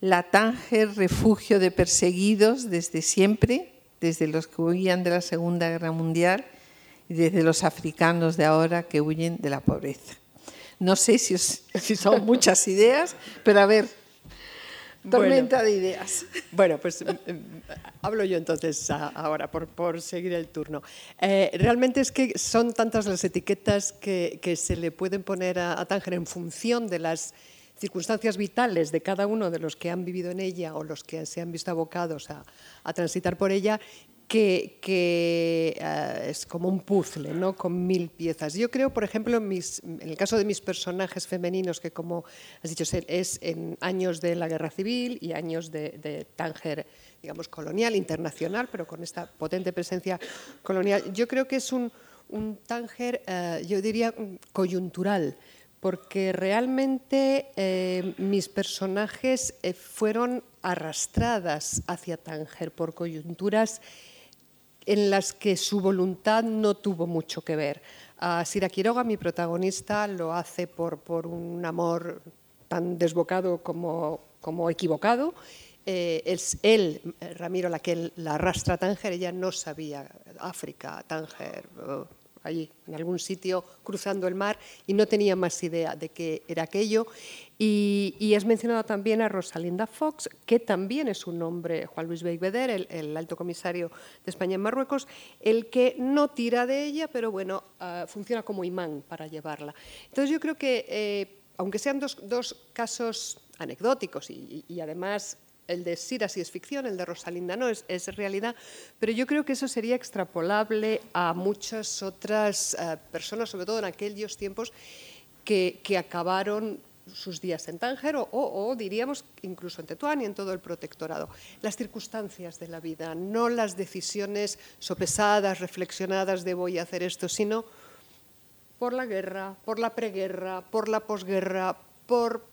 S2: la Tánger refugio de perseguidos desde siempre, desde los que huían de la Segunda Guerra Mundial y desde los africanos de ahora que huyen de la pobreza. No sé si, si son muchas ideas, pero a ver, tormenta de ideas.
S4: Bueno, pues mm, mm, hablo yo entonces ahora por, por seguir el turno. Eh, realmente es que son tantas las etiquetas que, que se le pueden poner a, a Tánger en función de las circunstancias vitales de cada uno de los que han vivido en ella o los que se han visto abocados a, transitar por ella que, eh, es como un puzzle, ¿no? con mil piezas. Yo creo, por ejemplo, en, el caso de mis personajes femeninos, que como has dicho, es en años de la guerra civil y años de, Tánger, digamos, colonial, internacional, pero con esta potente presencia colonial, yo creo que es un, Tánger, eh, yo diría, coyuntural porque realmente eh, mis personajes fueron arrastradas hacia Tánger por coyunturas en las que su voluntad no tuvo mucho que ver. A Sira Quiroga, mi protagonista, lo hace por, por un amor tan desbocado como, como equivocado. Eh, es él, Ramiro, la que la arrastra a Tánger, ella no sabía África, Tánger, allí, en algún sitio cruzando el mar, y no tenía más idea de qué era aquello. Y, has mencionado también a Rosalinda Fox, que también es un hombre, Juan Luis Beibeder, el, alto comisario de España en Marruecos, el que no tira de ella, pero bueno, ah, funciona como imán para llevarla. Entonces yo creo que, eh, aunque sean dos, casos anecdóticos y, además el de Sira sí es ficción, el de Rosalinda no, es, realidad, pero yo creo que eso sería extrapolable a muchas otras eh, personas, sobre todo en aquellos tiempos, que, que acabaron sus días en Tánger o, diríamos incluso en Tetuán y en todo el protectorado. Las circunstancias de la vida, no las decisiones sopesadas, reflexionadas de voy a hacer esto, sino por la guerra, por la preguerra, por la posguerra, por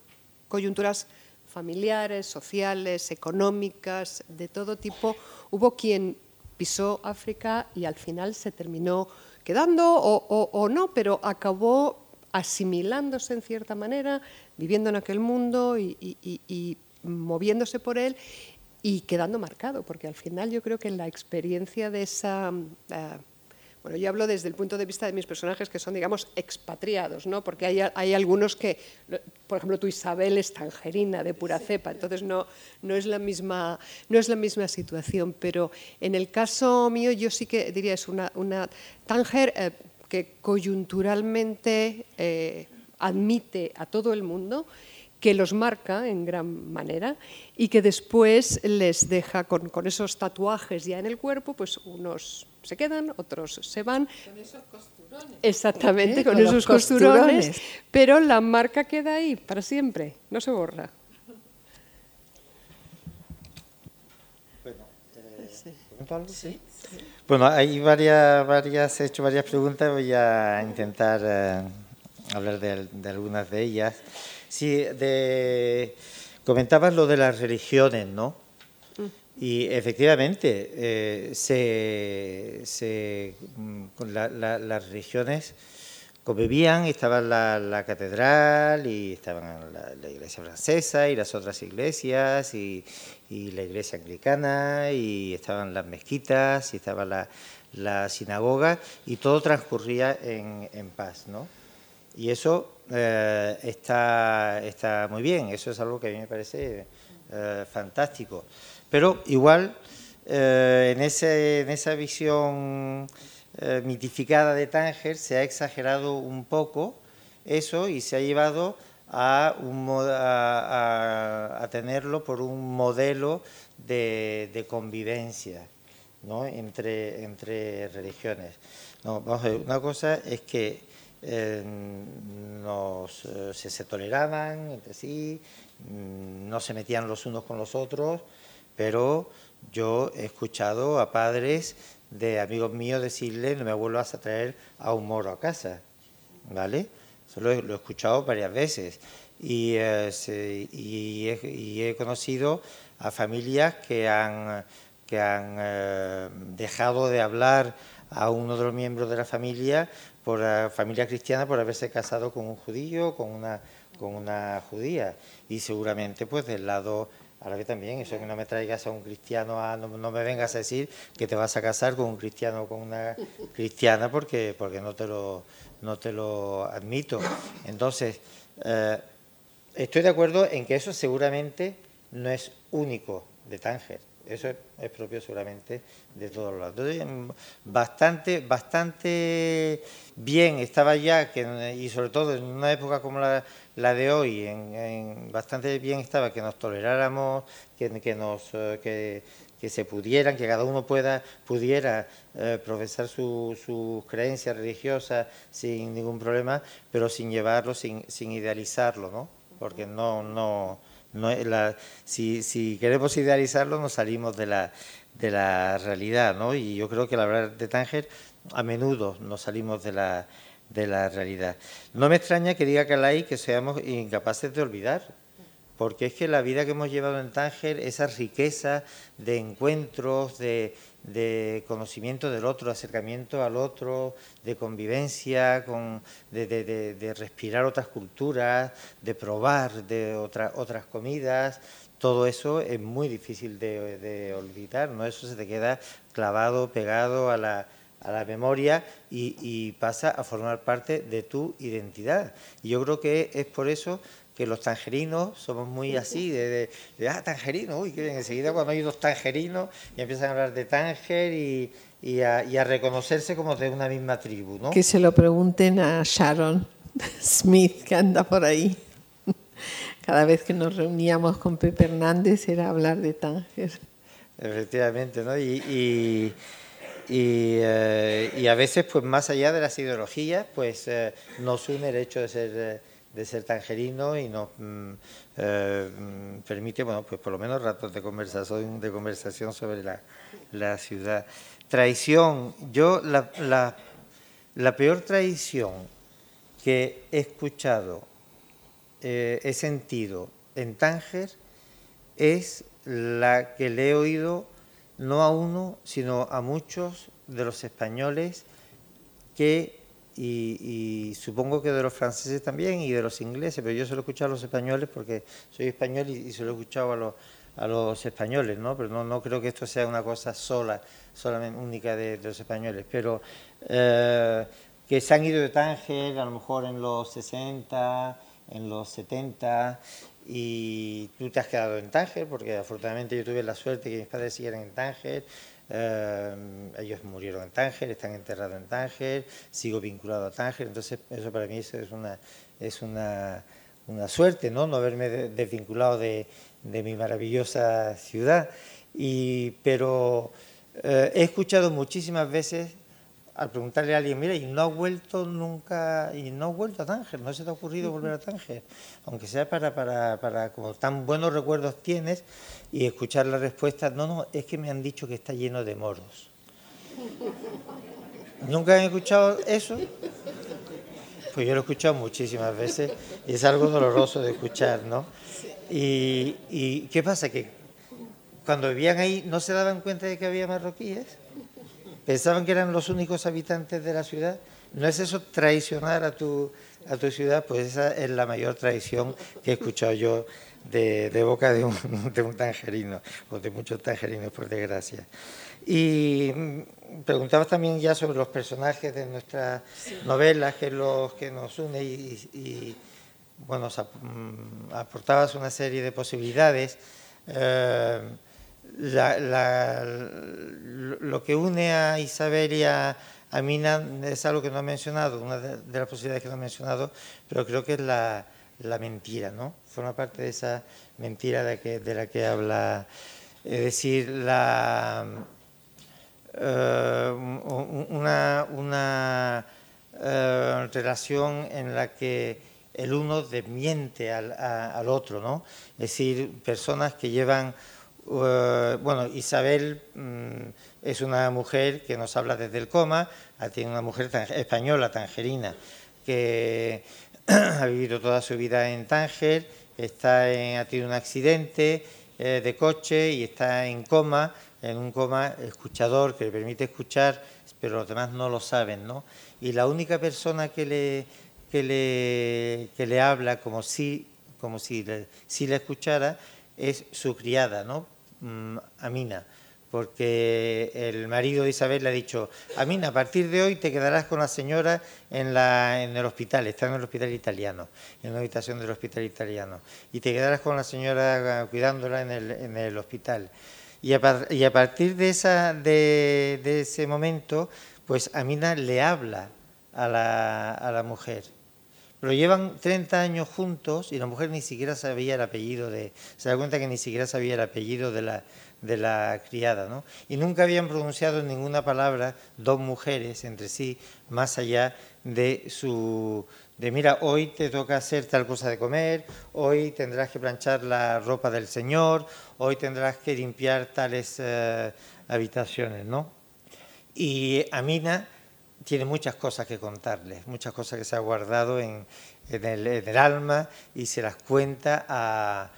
S4: coyunturas familiares, sociales, económicas, de todo tipo. Hubo quien pisó África y al final se terminó quedando o, no, pero acabó asimilándose en cierta manera, viviendo en aquel mundo y, moviéndose por él y quedando marcado, porque al final yo creo que la experiencia de esa... Eh, bueno, yo hablo desde el punto de vista de mis personajes que son, digamos, expatriados, ¿no? porque hay, hay algunos que, por ejemplo, tu Isabel es tangerina, de pura cepa, entonces no, no, es la misma, no es la misma situación, pero en el caso mío yo sí que diría es una, una Tánger... Eh, que coyunturalmente eh, admite a todo el mundo, que los marca en gran manera y que después les deja con, esos tatuajes ya en el cuerpo, pues unos se quedan, otros se van.
S2: Con esos costurones.
S4: Exactamente, con, esos costurones, pero la marca queda ahí para siempre, no se borra.
S5: Bueno, eh, sí. Bueno, hay varias, varias, he hecho varias preguntas, voy a intentar eh, hablar de, algunas de ellas. Sí, de, comentabas lo de las religiones, ¿no? Y efectivamente, eh, se, se, mm, con las religiones convivían, estaba la, la catedral y estaban la, iglesia francesa y las otras iglesias y, la iglesia anglicana y estaban las mezquitas y estaba la, sinagoga y todo transcurría en, paz, ¿no? Y eso eh, está, está muy bien, eso es algo que a mí me parece eh, fantástico. Pero igual, eh, en, ese, en esa visión eh, mitificada de Tánger se ha exagerado un poco eso y se ha llevado a, a, tenerlo por un modelo de, convivencia entre, religiones. No, vamos a ver, una cosa es que eh, eh, se, se, toleraban entre sí, mm, no se metían los unos con los otros, pero yo he escuchado a padres de amigos míos decirle no me vuelvas a traer a un moro a casa, ¿vale? Eso lo, he escuchado varias veces y, eh, y, he, conocido a familias que han que han eh, dejado de hablar a uno de los miembros de la familia, por la familia cristiana, por haberse casado con un judío, con una, con una judía. Y seguramente, pues del lado árabe también, eso que no me traigas a un cristiano, no, me vengas a decir que te vas a casar con un cristiano o con una cristiana, porque, porque no, te lo, no te lo admito. Entonces, eh, estoy de acuerdo en que eso seguramente no es único de Tánger. Eso es, propio seguramente de todos los lados. Mm, bastante, bastante bien estaba ya, que, y sobre todo en una época como la, de hoy, en, bastante bien estaba que nos toleráramos, que, que nos, eh, que, que, se pudieran, que cada uno pueda, pudiera eh, profesar sus su creencias religiosas sin ningún problema, pero sin llevarlo, sin, sin idealizarlo, ¿no? Porque no, no no la, si, si, queremos idealizarlo, nos salimos de la, de la realidad, ¿no? Y yo creo que al hablar de Tánger, a menudo nos salimos de la, de la realidad. No me extraña que diga Calai que seamos incapaces de olvidar, porque es que la vida que hemos llevado en Tánger, esa riqueza de encuentros, de, de conocimiento del otro, acercamiento al otro, de convivencia, con, de, respirar otras culturas, de probar de otras comidas, todo eso es muy difícil de, olvidar, ¿no? Eso se te queda clavado, pegado a la, memoria y, y, pasa a formar parte de tu identidad. Y yo creo que es por eso que los tangerinos somos muy así, de, de, ah, tangerino, uy, que enseguida cuando hay unos tangerinos y empiezan a hablar de Tánger y, y, a, reconocerse como de una misma tribu, ¿no?
S2: Que se lo pregunten a Sharon Smith, que anda por ahí. Cada vez que nos reuníamos con Pepe Hernández era hablar de Tánger.
S5: Efectivamente, ¿no? Y, y, y, eh, a veces, pues más allá de las ideologías, pues eh, nos une el hecho de ser... Eh, de ser tangerino y nos mm, mm, permite, bueno, pues por lo menos ratos de conversación, de conversación sobre la, ciudad. Traición, yo la, la, peor traición que he escuchado, he sentido en Tánger es la que le he oído no a uno, sino a muchos de los españoles que y, supongo que de los franceses también y de los ingleses, pero yo se lo he escuchado a los españoles porque soy español y, se lo he escuchado a los, a los españoles, ¿no? Pero no, no, creo que esto sea una cosa sola, solamente única de, los españoles, pero eh, que se han ido de Tánger a lo mejor en los 60, en los 70 y tú te has quedado en Tánger porque afortunadamente yo tuve la suerte que mis padres siguieran en Tánger eh, ellos murieron en Tánger, están enterrados en Tánger, sigo vinculado a Tánger, entonces eso para mí es una, es una, una suerte, ¿no? No haberme desvinculado de, de mi maravillosa ciudad. Y, pero eh, he escuchado muchísimas veces al preguntarle a alguien, mira, y no ha vuelto nunca, y no ha vuelto a Tánger, no se te ha ocurrido volver a Tánger, aunque sea para, para, para, como tan buenos recuerdos tienes, y escuchar la respuesta, no, no, es que me han dicho que está lleno de moros. ¿Nunca han escuchado eso? Pues yo lo he escuchado muchísimas veces y es algo doloroso de escuchar, ¿no? Y, y ¿qué pasa? Que cuando vivían ahí no se daban cuenta de que había marroquíes pensaban que eran los únicos habitantes de la ciudad. ¿No es eso traicionar a tu, a tu ciudad? Pues esa es la mayor traición que he escuchado yo de, boca de un, de un, tangerino, o de muchos tangerinos, por desgracia. Y mm, preguntabas también ya sobre los personajes de nuestras novelas, que es lo que nos une, y, bueno, mm, aportabas una serie de posibilidades. Eh, lo que une a Isabel y a, Mina es algo que no ha mencionado, una de, las posibilidades que no ha mencionado, pero creo que es la, mentira, ¿no? Forma parte de esa mentira de, que, de la que habla, es decir, la, eh, una, una eh, relación en la que el uno desmiente al, al otro, ¿no? Es decir, personas que llevan eh, bueno, Isabel mm, es una mujer que nos habla desde el coma, tiene una mujer española, tangerina, que ha vivido toda su vida en Tánger, está ha tenido un accidente eh, de coche y está en coma, en un coma escuchador que le permite escuchar, pero los demás no lo saben, ¿no? Y la única persona que le, que le, que le habla como si, como si, si le escuchara es su criada, ¿no? Mm, Amina porque el marido de Isabel le ha dicho, Amina, a partir de hoy te quedarás con la señora en, la, en el hospital, está en el hospital italiano, en la habitación del hospital italiano, y te quedarás con la señora cuidándola en el, en el hospital. Y a, y a, partir de, esa, de, de, ese momento, pues Amina le habla a la, a la mujer. Pero llevan 30 años juntos y la mujer ni siquiera sabía el apellido de... Se da cuenta que ni siquiera sabía el apellido de la, de la criada, ¿no? Y nunca habían pronunciado ninguna palabra dos mujeres entre sí, más allá de su de mira, hoy te toca hacer tal cosa de comer, hoy tendrás que planchar la ropa del Señor, hoy tendrás que limpiar tales eh, habitaciones, ¿no? Y Amina tiene muchas cosas que contarles, muchas cosas que se ha guardado en, el, alma y se las cuenta a,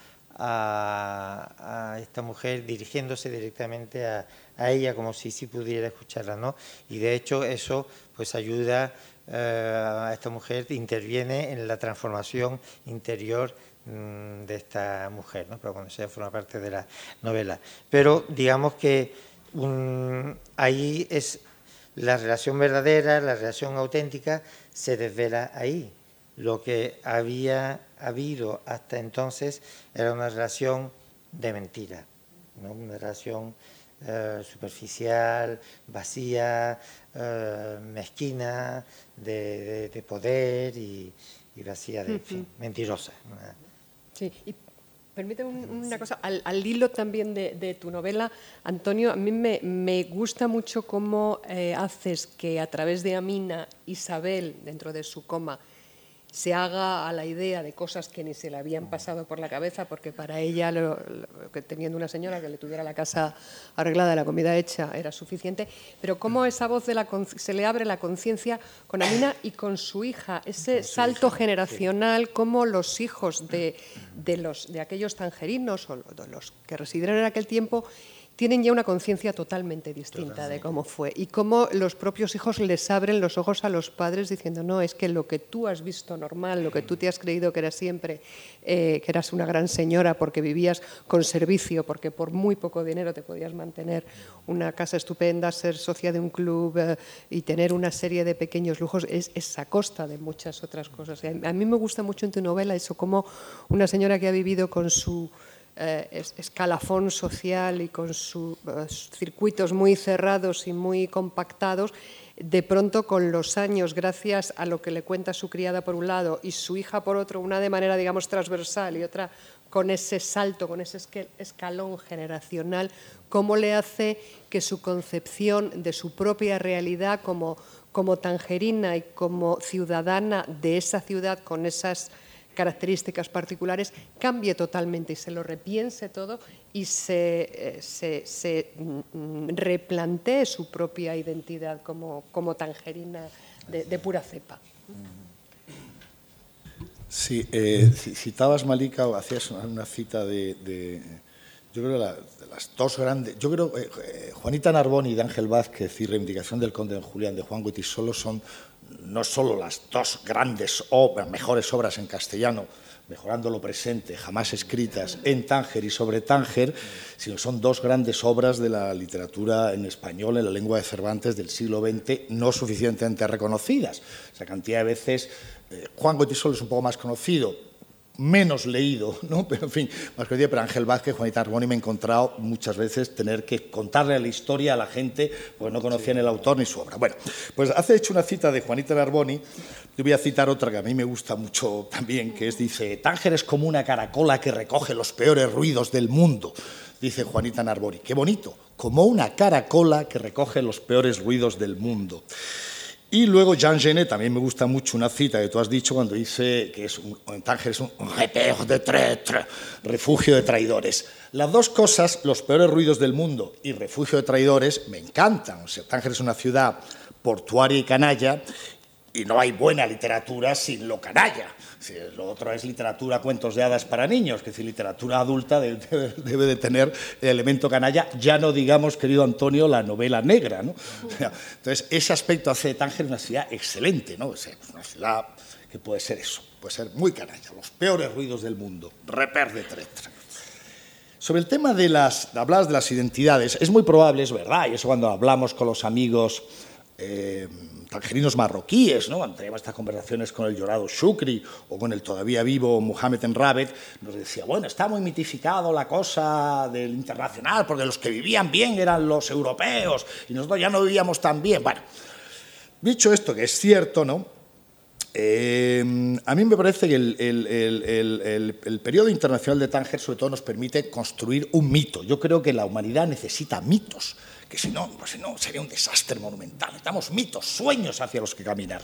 S5: esta mujer dirigiéndose directamente a, ella como si sí pudiera escucharla, ¿no? Y de hecho eso pues ayuda eh, a esta mujer, interviene en la transformación interior mmm, de esta mujer, ¿no? Pero cuando se forma parte de la novela. Pero digamos que um, ahí es la relación verdadera, la relación auténtica se desvela ahí. Lo que había habido hasta entonces era una relación de mentira, ¿no? una relación eh, superficial, vacía, eh, mezquina, de, de, de poder y, y, vacía de, uh -huh. fin, mentirosa.
S4: Sí, y permíteme una cosa, al, al hilo también de, de, tu novela, Antonio, a mí me, me gusta mucho cómo eh, haces que a través de Amina, Isabel, dentro de su coma, se haga a la idea de cosas que ni se le habían pasado por la cabeza, porque para ella, lo, lo, que teniendo una señora que le tuviera la casa arreglada, la comida hecha, era suficiente, pero cómo esa voz de la, se le abre la conciencia con Amina y con su hija, ese salto generacional, cómo los hijos de, de, los, de aquellos tangerinos o los que residieron en aquel tiempo tienen ya una conciencia totalmente distinta totalmente. de cómo fue y cómo los propios hijos les abren los ojos a los padres diciendo, no, es que lo que tú has visto normal, lo que tú te has creído que eras siempre, eh, que eras una gran señora porque vivías con servicio, porque por muy poco dinero te podías mantener una casa estupenda, ser socia de un club eh, y tener una serie de pequeños lujos, es, es a costa de muchas otras cosas. A mí me gusta mucho en tu novela eso, como una señora que ha vivido con su eh, escalafón social y con sus eh, circuitos muy cerrados y muy compactados, de pronto con los años, gracias a lo que le cuenta su criada por un lado y su hija por otro, una de manera, digamos, transversal y otra con ese salto, con ese escalón generacional, cómo le hace que su concepción de su propia realidad como, como tangerina y como ciudadana de esa ciudad con esas características particulares, cambie totalmente y se lo repiense todo y se, eh, se mm, replantee su propia identidad como, como tangerina de, pura cepa.
S3: Sí, eh, citabas Malika o hacías una cita de, yo creo de las dos grandes, yo creo eh, eh, Juanita Narboni de Ángel Vázquez y Reivindicación del Conde de Julián de Juan Solo son no solo las dos grandes obras, mejores obras en castellano, mejorando lo presente, jamás escritas en Tánger y sobre Tánger, sino son dos grandes obras de la literatura en español, en la lengua de Cervantes del siglo XX, no suficientemente reconocidas. O sea, cantidad de veces, eh, Juan Goytisolo es un poco más conocido, menos leído, ¿no? pero en fin, más que pero Ángel Vázquez, Juanita Arboni me he encontrado muchas veces tener que contarle la historia a la gente porque no conocían el autor ni su obra. Bueno, pues hace hecho una cita de Juanita Narboni, yo voy a citar otra que a mí me gusta mucho también, que es, dice, Tánger es como una caracola que recoge los peores ruidos del mundo, dice Juanita Narboni. Qué bonito, como una caracola que recoge los peores ruidos del mundo. Y luego Jean Genet, también me gusta mucho una cita que tú has dicho cuando dice que es un, en Tánger es un de traître, refugio de traidores. Las dos cosas, los peores ruidos del mundo y refugio de traidores, me encantan. O sea, Tánger es una ciudad portuaria y canalla y no hay buena literatura sin lo canalla. Lo otro es literatura, cuentos de hadas para niños, que si literatura adulta debe, de tener el elemento canalla, ya no digamos, querido Antonio, la novela negra. ¿no? entonces, ese aspecto hace de Tánger una ciudad excelente, ¿no? una ciudad que puede ser eso, puede ser muy canalla, los peores ruidos del mundo, reper de tretra. Sobre el tema de las, hablas de las identidades, es muy probable, es verdad, y eso cuando hablamos con los amigos eh, tangerinos marroquíes, ¿no? teníamos estas conversaciones con el llorado Shukri o con el todavía vivo Mohamed Enrabet, nos decía, bueno, está muy mitificado la cosa del internacional, porque los que vivían bien eran los europeos y nosotros ya no vivíamos tan bien. Bueno, dicho esto, que es cierto, ¿no? Eh, a mí me parece que el, periodo internacional de Tánger sobre todo nos permite construir un mito. Yo creo que la humanidad necesita mitos, que si no, pues no sería un desastre monumental. Necesitamos mitos, sueños hacia los que caminar.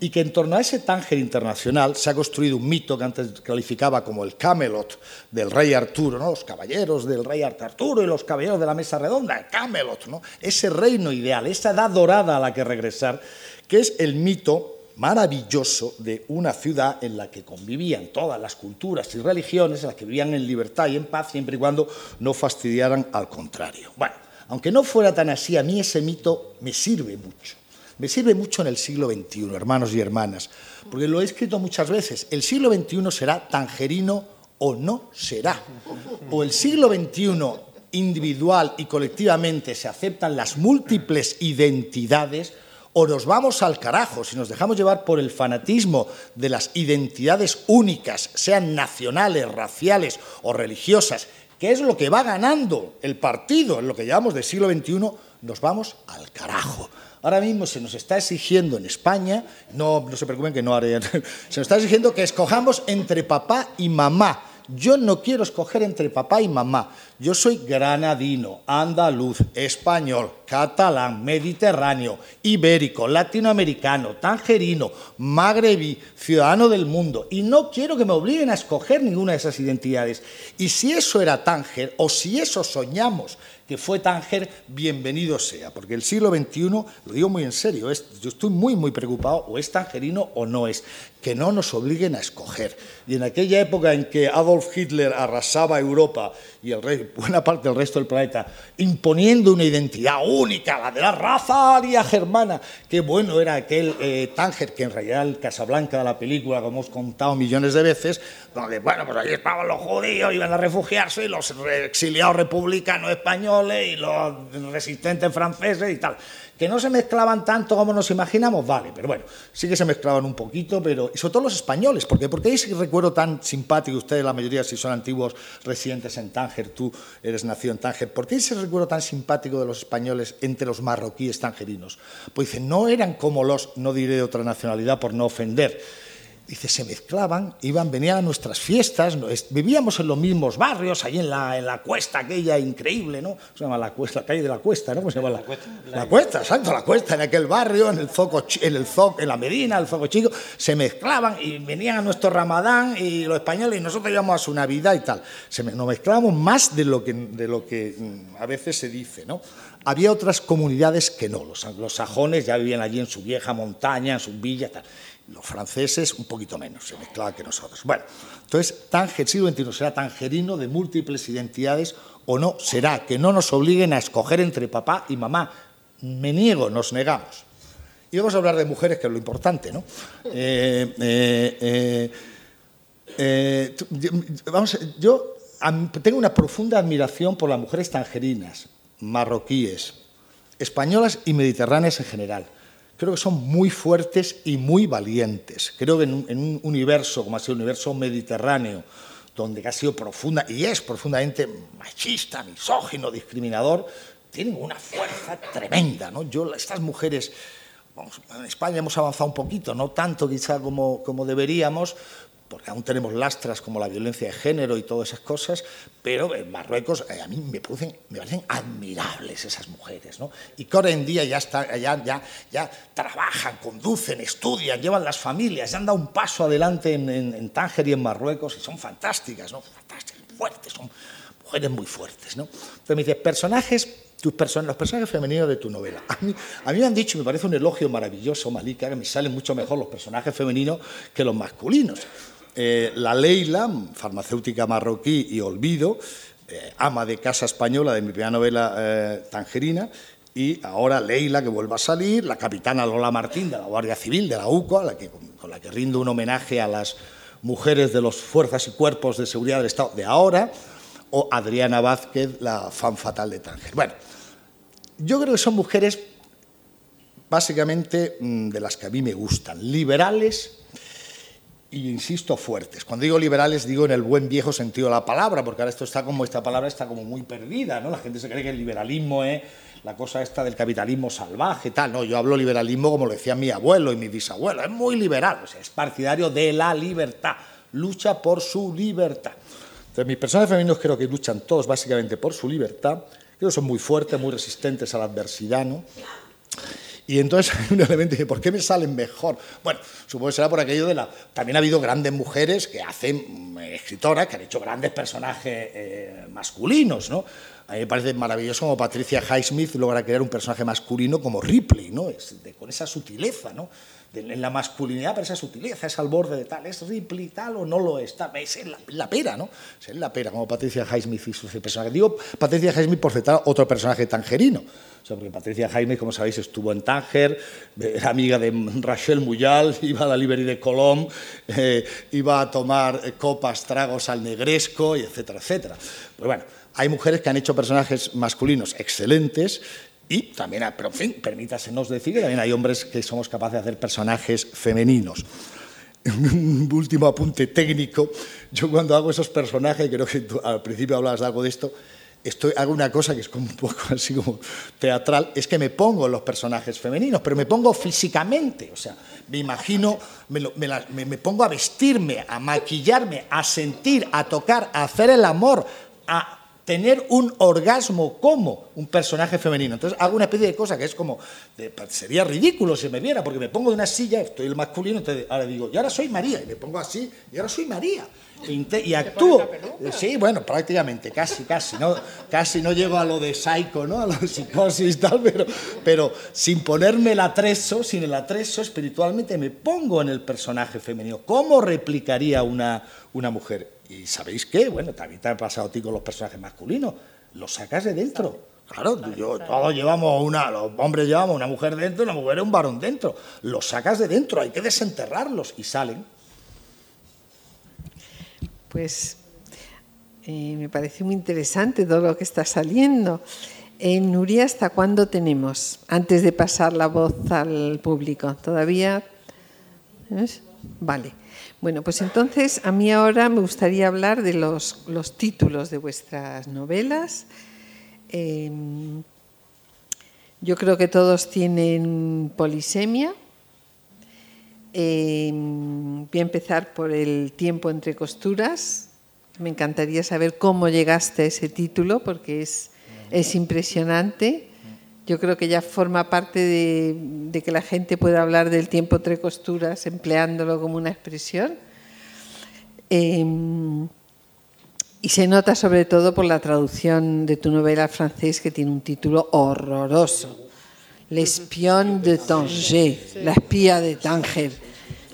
S3: Y que en torno a ese Tánger internacional se ha construido un mito que antes calificaba como el Camelot del rey Arturo, ¿no? los caballeros del rey Arturo y los caballeros de la mesa redonda, el Camelot, ¿no? ese reino ideal, esa edad dorada a la que regresar, que es el mito maravilloso de una ciudad en la que convivían todas las culturas y religiones, en la que vivían en libertad y en paz, siempre y cuando no fastidiaran al contrario. Bueno, aunque no fuera tan así, a mí ese mito me sirve mucho. Me sirve mucho en el siglo XXI, hermanos y hermanas, porque lo he escrito muchas veces. El siglo XXI será tangerino o no será. O el siglo XXI individual y colectivamente se aceptan las múltiples identidades, o nos vamos al carajo si nos dejamos llevar por el fanatismo de las identidades únicas, sean nacionales, raciales o religiosas, que es lo que va ganando el partido en lo que llamamos del siglo XXI, nos vamos al carajo. Ahora mismo se nos está exigiendo en España, no, no se preocupen que no haré, se nos está exigiendo que escojamos entre papá y mamá yo no quiero escoger entre papá y mamá. Yo soy granadino, andaluz, español, catalán, mediterráneo, ibérico, latinoamericano, tangerino, magrebí, ciudadano del mundo. Y no quiero que me obliguen a escoger ninguna de esas identidades. Y si eso era Tánger, o si eso soñamos que fue Tánger, bienvenido sea, porque el siglo XXI, lo digo muy en serio, yo estoy muy, muy preocupado, o es tangerino o no es, que no nos obliguen a escoger. Y en aquella época en que Adolf Hitler arrasaba Europa y buena parte del resto del planeta, imponiendo una identidad única, la de la raza aria germana, qué bueno era aquel eh, Tánger, que en realidad el Casablanca de la película, como hemos contado millones de veces, donde, bueno, pues allí estaban los judíos, iban a refugiarse, y los exiliados republicanos españoles y los resistentes franceses y tal. Que no se mezclaban tanto como nos imaginamos, vale, pero bueno, sí que se mezclaban un poquito, pero y sobre todo los españoles, porque porque hay ese recuerdo tan simpático, ustedes la mayoría si son antiguos residentes en Tánger, tú eres nacido en Tánger, ¿por qué ese recuerdo tan simpático de los españoles entre los marroquíes tangerinos? Pues dicen, no eran como los, no diré de otra nacionalidad por no ofender, dice, se mezclaban, iban, venían a nuestras fiestas, vivíamos en los mismos barrios, ahí en la, en la cuesta aquella increíble, ¿no? Se llama la cuesta, la calle de la cuesta, ¿no? ¿Cómo se llama? La, la cuesta. La, cuesta, exacto, la cuesta, en aquel barrio, en el zoco, en el zoco, en la Medina, el zoco chico, se mezclaban y venían a nuestro Ramadán y los españoles y nosotros íbamos a su Navidad y tal. Se, nos mezclábamos más de lo que, de lo que mm, a veces se dice, ¿no? Había otras comunidades que no, los, los sajones ya vivían allí en su vieja montaña, en sus villas, tal los franceses un poquito menos, se mezclaban que nosotros. Bueno, entonces, Tanger, siglo XXI será tangerino de múltiples identidades o no será, que no nos obliguen a escoger entre papá y mamá. Me niego, nos negamos. Y vamos a hablar de mujeres, que es lo importante, ¿no? Eh, eh, eh, vamos, yo tengo una profunda admiración por las mujeres tangerinas, marroquíes, españolas y mediterráneas en general creo que son muy fuertes y muy valientes. Creo que en un, universo como ha sido el universo mediterráneo, donde ha sido profunda y es profundamente machista, misógino, discriminador, tienen una fuerza tremenda. ¿no? Yo, estas mujeres, en España hemos avanzado un poquito, no tanto quizá como, como deberíamos, porque aún tenemos lastras como la violencia de género y todas esas cosas, pero en Marruecos eh, a mí me, parecen, me parecen admirables esas mujeres, ¿no? y que ahora en día ya, está, ya, ya, ya trabajan, conducen, estudian, llevan las familias, ya han dado un paso adelante en, en, Tánger y en Marruecos y son fantásticas, ¿no? fantásticas, fuertes, son mujeres muy fuertes. ¿no? Entonces me dice, personajes tus person los personajes femeninos de tu novela. A mí, a mí, me han dicho, me parece un elogio maravilloso, Malika, que me salen mucho mejor los personajes femeninos que los masculinos. Eh, la Leila, farmacéutica marroquí y olvido, eh, ama de casa española de mi primera novela eh, Tangerina, y ahora Leila, que vuelve a salir, la capitana Lola Martín de la Guardia Civil, de la UCO, la que, con la que rindo un homenaje a las mujeres de las fuerzas y cuerpos de seguridad del Estado de ahora, o Adriana Vázquez, la fan fatal de Tánger. Bueno, yo creo que son mujeres básicamente mm, de las que a mí me gustan, liberales y, insisto, fuertes. Cuando digo liberales digo en el buen viejo sentido de la palabra, porque ahora esto está como, esta palabra está como muy perdida, ¿no? La gente se cree que el liberalismo es la cosa esta del capitalismo salvaje, tal. No, yo hablo liberalismo como lo decía mi abuelo y mi bisabuelo, es muy liberal, o sea, es partidario de la libertad, lucha por su libertad. Entonces, mis personajes femeninos creo que luchan todos básicamente por su libertad, creo que son muy fuertes, muy resistentes a la adversidad, ¿no? Y entonces hay un elemento que, ¿por qué me salen mejor? Bueno, supongo que será por aquello de la... También ha habido grandes mujeres que hacen, mm, escritoras, que han hecho grandes personajes eh, masculinos, ¿no? A mí me parece maravilloso como Patricia Highsmith logra crear un personaje masculino como Ripley, ¿no? Es con esa sutileza, ¿no? En la masculinidad, pero esa sutileza, es al borde de tal, es Ripley tal o no lo es, es la, pera, ¿no? Es la pera, como Patricia Highsmith y su personaje. Digo Patricia Highsmith por citar otro personaje tangerino, o porque Patricia Highsmith, como sabéis, estuvo en Tánger, era amiga de Rachel Muyal, iba a la Liberty de Colón, eh, iba a tomar eh, copas, tragos al negresco, y etcétera, etcétera. Pues bueno, hay mujeres que han hecho personajes masculinos excelentes y también, pero en fin, permítasenos decir que también hay hombres que somos capaces de hacer personajes femeninos. Un último apunte técnico. Yo cuando hago esos personajes, creo que al principio hablabas de algo de esto, estoy, hago una cosa que es como un poco así como teatral, es que me pongo los personajes femeninos, pero me pongo físicamente, o sea, me imagino, me, me, me pongo a vestirme, a maquillarme, a sentir, a tocar, a hacer el amor, a tener un orgasmo como un personaje femenino. Entonces hago una especie de cosa que es como, sería ridículo si me viera, porque me pongo de una silla, estoy el masculino, entonces ahora digo, y ahora soy María, y me pongo así, y ahora soy María. Y, actúo. Sí, bueno, prácticamente, casi, casi. No, casi no llego a lo de psycho, ¿no? A de psicosis y tal, pero, pero sin ponerme el atrezo, sin el atrezo, espiritualmente me pongo en el personaje femenino. ¿Cómo replicaría una, una mujer? Y ¿sabéis qué? Bueno, también te ha pasado a ti con los personajes masculinos. Los sacas de dentro. Claro, yo, todos llevamos una, los hombres llevamos una mujer dentro y una mujer un varón dentro. Los sacas de dentro, hay que desenterrarlos y salen.
S2: Pues eh, me parece muy interesante todo lo que está saliendo. En Nuria, ¿hasta cuándo tenemos? Antes de pasar la voz al público. ¿Todavía? Vale. Bueno, pues entonces a mí ahora me gustaría hablar de los, títulos de vuestras novelas. Em, yo creo que todos tienen polisemia. Em, voy a empezar por el tiempo entre costuras. Me encantaría saber cómo llegaste a ese título porque es, es impresionante. Yo creo que ya forma parte de, que la gente pueda hablar del tiempo entre costuras empleándolo como una expresión. Em, y se nota sobre todo por la traducción de tu novela al francés que tiene un título horroroso. L'espion de Tanger, la espía de Tanger.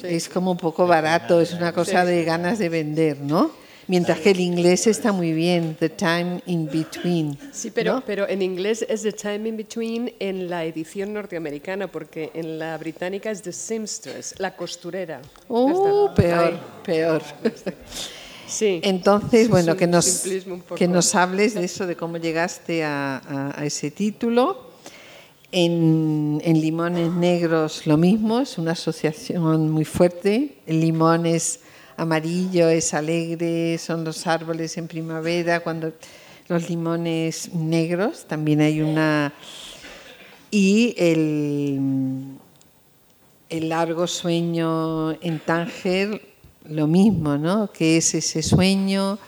S2: Es como un poco barato, es una cosa de ganas de vender, ¿no? Mientras que el inglés está muy bien, The Time in Between.
S6: Sí, pero, pero en inglés es The Time in Between en la edición norteamericana, porque en la británica es The Seamstress, la costurera.
S2: Uh, peor, peor.
S6: Sí.
S2: Entonces, bueno, que nos, que nos hables de eso, de cómo llegaste a, a, ese título. En, en, Limones Negros lo mismo, es una asociación muy fuerte. El limón es amarillo, es alegre, son los árboles en primavera, cuando los limones negros, también hay una... Y el, el largo sueño en Tánger, lo mismo, ¿no? ¿Qué es ese sueño?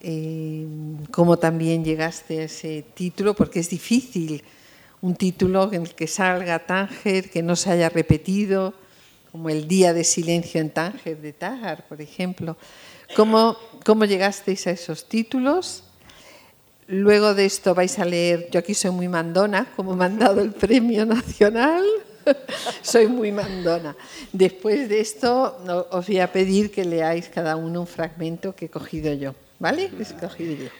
S2: Eh, ¿Cómo también llegaste a ese título? Porque es difícil un título en el que salga Tánger, que no se haya repetido como el Día de Silencio en Tánger de Tájar, por ejemplo. ¿Cómo, ¿Cómo llegasteis a esos títulos? luego de esto vais a leer, yo aquí soy muy mandona, como me han dado el premio nacional, soy muy mandona. Después de esto os voy a pedir que leáis cada uno un fragmento que he cogido yo. ¿Vale? Escogido.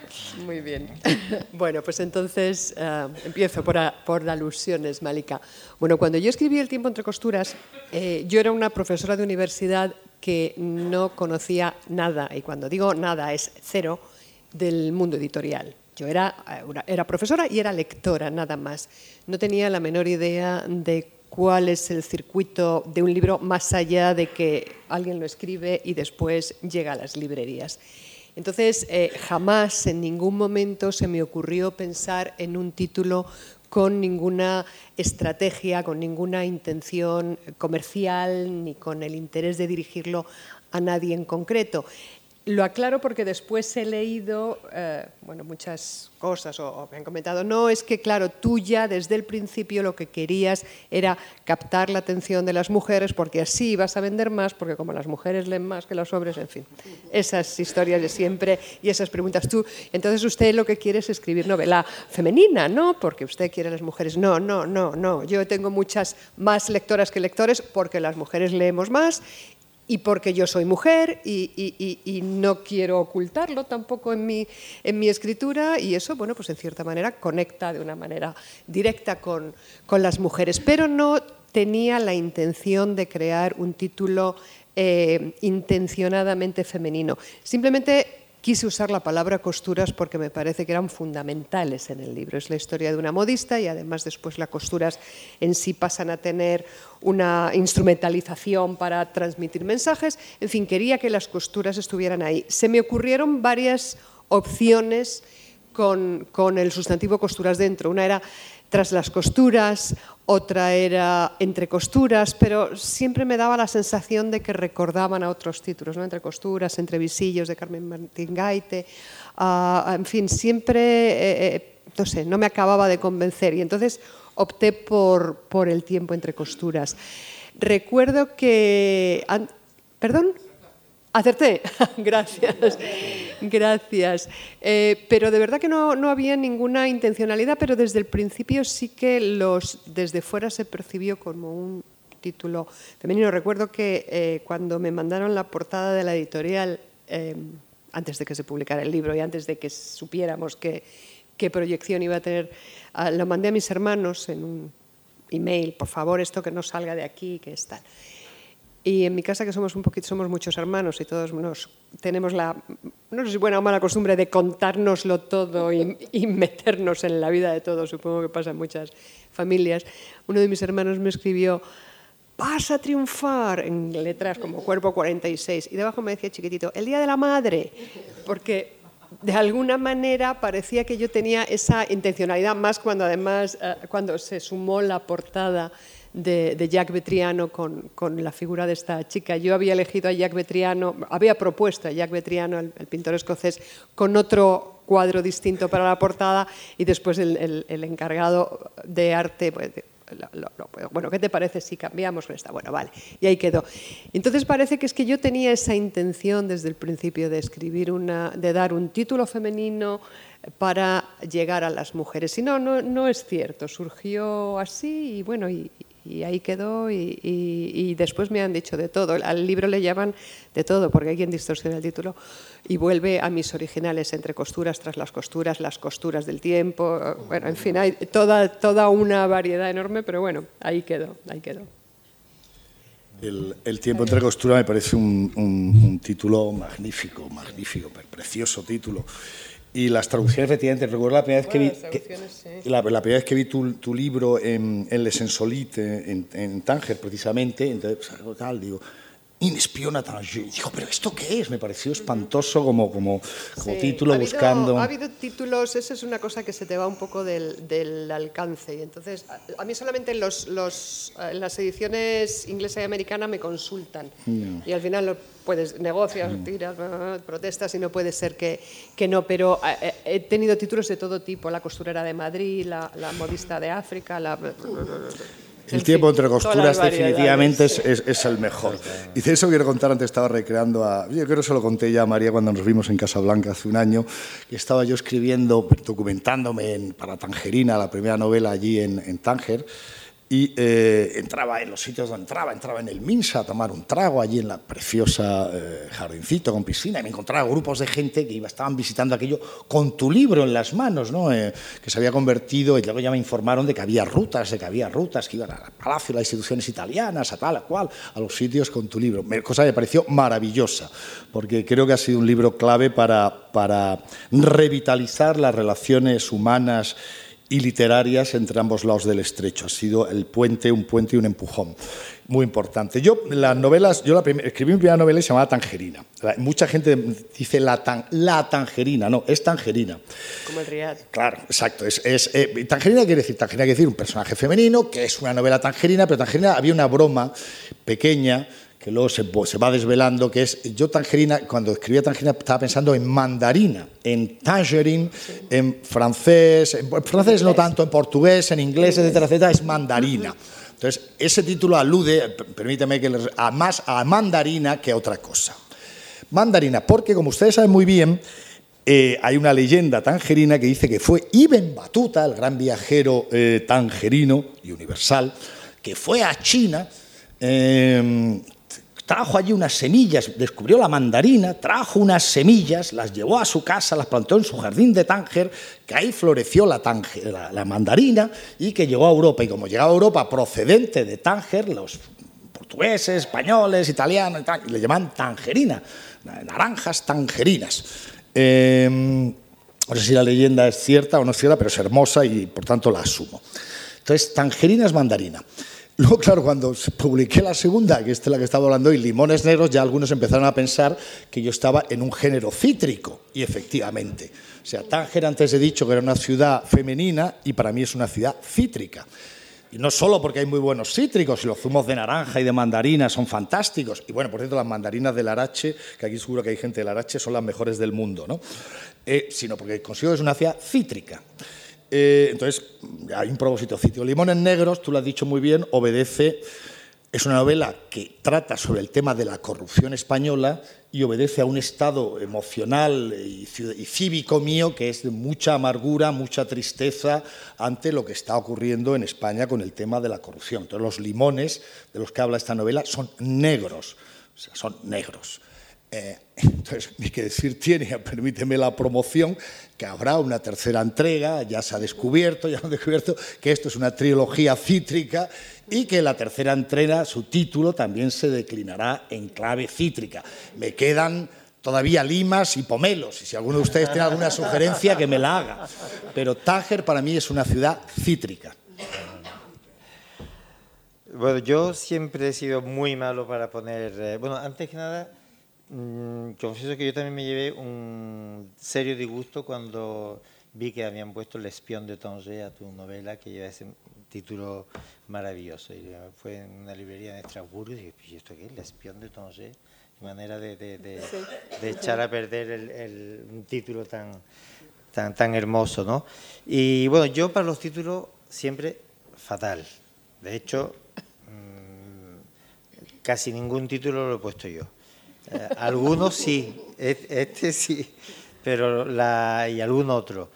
S4: Muy bien. Bueno, pues entonces eh, empiezo por, por, alusiones, Malika. Bueno, cuando yo escribí El tiempo entre costuras, eh, yo era una profesora de universidad que no conocía nada, y cuando digo nada es cero, del mundo editorial. Yo era, eh, era profesora y era lectora, nada más. No tenía la menor idea de cuál es el circuito de un libro más allá de que alguien lo escribe y después llega a las librerías. Entonces, eh, jamás en ningún momento se me ocurrió pensar en un título con ninguna estrategia, con ninguna intención comercial, ni con el interés de dirigirlo a nadie en concreto. Lo aclaro porque después he leído eh, bueno, muchas cosas o, me han comentado, no, es que claro, tú ya desde el principio lo que querías era captar la atención de las mujeres porque así vas a vender más, porque como las mujeres leen más que los hombres, en fin, esas historias de siempre y esas preguntas tú. Entonces usted lo que quiere es escribir novela femenina, ¿no? Porque usted quiere a las mujeres. No, no, no, no. Yo tengo muchas más lectoras que lectores porque las mujeres leemos más y porque yo soy mujer y, no quiero ocultarlo tampoco en mi, en mi escritura y eso, bueno, pues en cierta manera conecta de una manera directa con, con las mujeres, pero no tenía la intención de crear un título eh, intencionadamente femenino. Simplemente quise usar la palabra costuras porque me parece que eran fundamentales en el libro. Es la historia de una modista y además después las costuras en sí pasan a tener una instrumentalización para transmitir mensajes. En fin, quería que las costuras estuvieran ahí. Se me ocurrieron varias opciones con, con el sustantivo costuras dentro. Una era tras las costuras, otra era entre costuras, pero siempre me daba la sensación de que recordaban a otros títulos, ¿no? entre costuras, entre visillos de Carmen Martín Gaite, uh, en fin, siempre, eh, eh, no sé, no me acababa de convencer y entonces opté por, por el tiempo entre costuras. Recuerdo que... ¿Perdón? Acerté, gracias, gracias. Eh, pero de verdad que no, no, había ninguna intencionalidad, pero desde el principio sí que los, desde fuera se percibió como un título femenino. Recuerdo que eh, cuando me mandaron la portada de la editorial, eh, antes de que se publicara el libro y antes de que supiéramos qué, qué proyección iba a tener, ah, lo mandé a mis hermanos en un email, por favor, esto que no salga de aquí, que está. Y en mi casa, que somos un poquito, somos muchos hermanos y todos nos tenemos la, no sé si buena o mala costumbre de contárnoslo todo y, y, meternos en la vida de todos, supongo que pasa en muchas familias. Uno de mis hermanos me escribió, vas a triunfar, en letras como cuerpo 46, y debajo me decía chiquitito, el Día de la Madre, porque de alguna manera parecía que yo tenía esa intencionalidad, más cuando además, eh, cuando se sumó la portada de, Jack Betriano con, con, la figura de esta chica. Yo había elegido a Jack Betriano, había propuesto a Jack Betriano, el, pintor escocés, con otro cuadro distinto para la portada y después el, el, encargado de arte, pues, lo, lo, bueno, ¿qué te parece si cambiamos esta? Bueno, vale, y ahí quedó. Entonces parece que es que yo tenía esa intención desde el principio de escribir una, de dar un título femenino para llegar a las mujeres. Y no, no, no es cierto, surgió así y bueno, y, y ahí quedó y, y, después me han dicho de todo. Al libro le llaman de todo porque hay quien distorsiona el título y vuelve a mis originales entre costuras tras las costuras, las costuras del tiempo, bueno, en fin, hay toda, toda una variedad enorme, pero bueno, ahí quedó, ahí quedó.
S3: El, el, tiempo entre costuras me parece un, un título magnífico, magnífico, precioso título. Y las traducciones, efectivamente, recuerdo la primera vez que vi, que, sí. la, la, primera vez que vi tu, tu libro en, en Les Insolites, en, en Tánger, precisamente, entonces, pues, tal, digo, Inespiona Tanger. Dijo, ¿pero esto qué es? Me pareció espantoso como, como, como sí. título
S4: ha habido,
S3: buscando.
S4: Ha habido títulos, esa es una cosa que se te va un poco del, del alcance. Y entonces, a, a mí solamente en, los, los, en las ediciones inglesa y americana me consultan. No. Y al final lo puedes, negocias, tiras, protestas y no puede ser que, que no. Pero eh, he tenido títulos de todo tipo: La costurera de Madrid, La, la modista de África, la
S3: El tiempo entre costuras definitivamente es, el mejor. Y de eso quiero contar, antes estaba recreando a... Yo creo que se lo conté ya a María cuando nos vimos en Casablanca hace un año, que estaba yo escribiendo, documentándome para Tangerina, la primera novela allí en, en Tánger, y eh, entraba en los sitios donde entraba, entraba en el Minsa a tomar un trago allí en la preciosa eh, jardincito con piscina y me encontraba grupos de gente que iba, estaban visitando aquello con tu libro en las manos, ¿no? Eh, que se había convertido, y luego ya me informaron de que había rutas, de que había rutas que iban al palacio, a las instituciones italianas, a tal, a cual, a los sitios con tu libro. Cosa que me pareció maravillosa, porque creo que ha sido un libro clave para, para revitalizar las relaciones humanas y literarias entre ambos lados del estrecho. Ha sido el puente, un puente y un empujón muy importante. Yo las novelas, yo la escribí mi primera novela y se llamaba Tangerina. Mucha gente dice la, la tangerina, no, es tangerina.
S6: Como el Riad.
S3: Claro, exacto. Es, es eh, tangerina quiere decir, tangerina quiere decir un personaje femenino, que es una novela tangerina, pero tangerina había una broma pequeña que luego se, va desvelando, que es, yo tangerina, cuando escribía tangerina estaba pensando en mandarina, en tangerine, en francés, en francés no tanto, en portugués, en inglés, etcétera, etcétera, es mandarina. Entonces, ese título alude, permíteme que a más a mandarina que a otra cosa. Mandarina, porque como ustedes saben muy bien, eh, hay una leyenda tangerina que dice que fue Ibn Batuta, el gran viajero eh, tangerino y universal, que fue a China, eh, trajo allí unas semillas, descubrió la mandarina, trajo unas semillas, las llevó a su casa, las plantó en su jardín de Tánger, que ahí floreció la, la, mandarina y que llegó a Europa. Y como llegaba a Europa procedente de Tánger, los portugueses, españoles, italianos, le llaman tangerina, naranjas tangerinas. Em, no sé si la leyenda es cierta o no es cierta, pero es hermosa y por tanto la asumo. Entonces, tangerina es mandarina. Luego, claro, cuando publiqué la segunda, que es la que estaba hablando hoy, Limones Negros, ya algunos empezaron a pensar que yo estaba en un género cítrico, y efectivamente. O sea, Tánger antes he dicho que era una ciudad femenina y para mí es una ciudad cítrica. Y no solo porque hay muy buenos cítricos, y los zumos de naranja y de mandarina son fantásticos. Y bueno, por cierto, las mandarinas del Arache, que aquí seguro que hay gente del Arache, son las mejores del mundo, ¿no? Eh, sino porque consigo es una ciudad cítrica. Eh, entonces, hay un propósito cítrico. Limones Negros, tú lo has dicho muy bien, obedece, es una novela que trata sobre el tema de la corrupción española y obedece a un estado emocional y, cívico mío que es de mucha amargura, mucha tristeza ante lo que está ocurriendo en España con el tema de la corrupción. Entonces, los limones de los que habla esta novela son negros, o sea, son negros. Eh, entonces, ni que decir tiene, permíteme la promoción, que habrá una tercera entrega, ya se ha descubierto, ya han descubierto que esto es una trilogía cítrica y que la tercera entrega, su título, también se declinará en clave cítrica. Me quedan todavía limas y pomelos, y si alguno de ustedes tiene alguna sugerencia, que me la haga. Pero Tánger para mí es una ciudad cítrica.
S5: Bueno, yo siempre he sido muy malo para poner... Eh, bueno, antes que nada Mm, confieso que yo también me llevé un serio disgusto cuando vi que habían puesto El espión de Tanger a tu novela, que lleva ese título maravilloso. Y fue en una librería en Estrasburgo y dije, ¿y esto qué es? El espión de Tanger. Manera de, de, de, de echar a perder el, un título tan, tan, tan hermoso, ¿no? Y bueno, yo para los títulos siempre fatal. De hecho, mm, casi ningún título lo he puesto yo. Eh, algunos sí, este sí, pero la, y algún otro.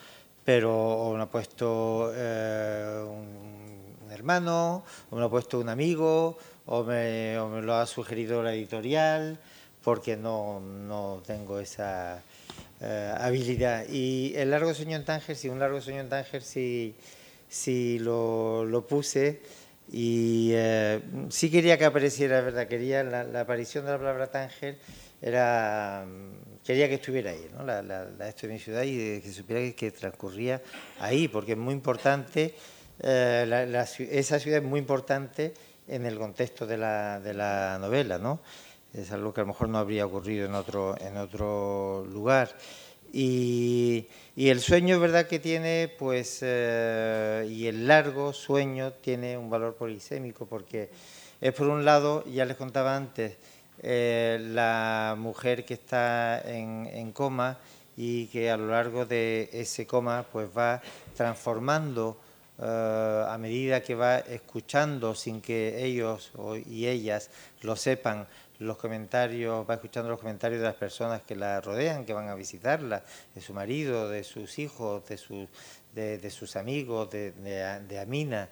S5: Pero me ha puesto eh, un, hermano, o me ha puesto un amigo, o me, lo ha sugerido la editorial, porque no, no tengo esa eh, habilidad. Y el largo sueño en Tánger, sí, un largo sueño en Tánger, sí, sí lo, lo puse y eh, sí quería que apareciera, ¿verdad? Quería la, aparición de la palabra Tánger, era, quería que estuviera ahí, ¿no? La, la, esto de mi ciudad y que supiera que, transcurría ahí, porque es muy importante, eh, esa ciudad es muy importante en el contexto de la, de la novela, ¿no? Es algo que a lo mejor no habría ocurrido en otro, en otro lugar. Y, el sueño, ¿verdad?, que tiene, pues, eh, y el largo sueño tiene un valor polisémico, porque es por un lado, ya les contaba antes, eh, la mujer que está en, coma y que a lo largo de ese coma, pues va transformando eh, a medida que va escuchando sin que ellos y ellas lo sepan, los comentarios, va escuchando los comentarios de las personas que la rodean, que van a visitarla, de su marido, de sus hijos, de, sus, de, sus amigos, de, Amina.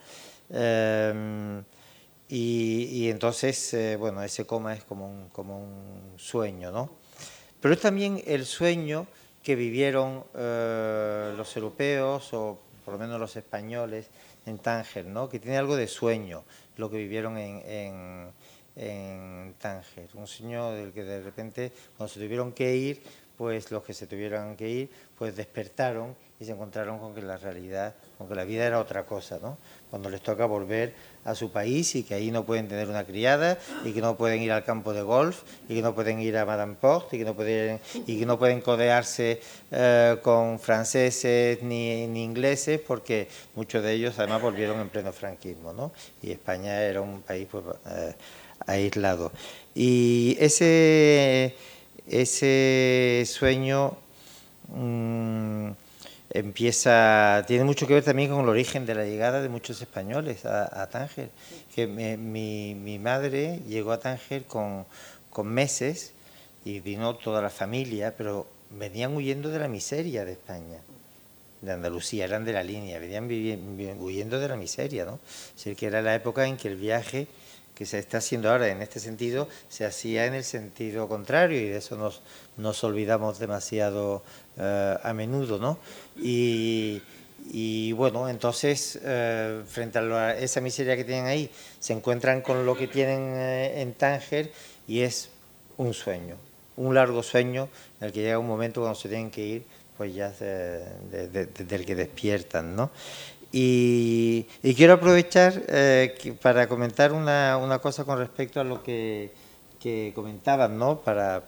S5: Em, y, entonces, eh, bueno, ese coma es como un, como un sueño, ¿no? Pero es también el sueño que vivieron eh, los europeos o por lo menos los españoles en Tánger, ¿no? que tiene algo de sueño lo que vivieron en, en, Tánger. Un sueño del que de repente, cuando se tuvieron que ir, pues los que se tuvieron que ir, pues despertaron y se encontraron con que la realidad, con que la vida era otra cosa, ¿no? Cuando les toca volver a su país y que ahí no pueden tener una criada y que no pueden ir al campo de golf y que no pueden ir a Madame Porte y que no pueden, y que no pueden codearse eh, con franceses ni, ingleses porque muchos de ellos además volvieron en pleno franquismo ¿no? y España era un país pues, eh, aislado. Y ese, ese sueño... Mm, empieza, tiene mucho que ver también con el origen de la llegada de muchos españoles a, Tánger. Que mi, mi, madre llegó a Tánger con, con, meses y vino toda la familia, pero venían huyendo de la miseria de España, de Andalucía, eran de la línea, venían huyendo de la miseria, ¿no? Es que era la época en que el viaje que se está haciendo ahora en este sentido se hacía en el sentido contrario y de eso nos, nos olvidamos demasiado eh, a menudo, ¿no? Y, bueno, entonces, eh, frente a esa miseria que tienen ahí, se encuentran con lo que tienen eh, en Tánger y es un sueño, un largo sueño en el que llega un momento cuando se tienen que ir, pues ya del que despiertan, ¿no? Y, quiero aprovechar para comentar una, una, cosa con respecto a lo que, que comentaban, ¿no? Para,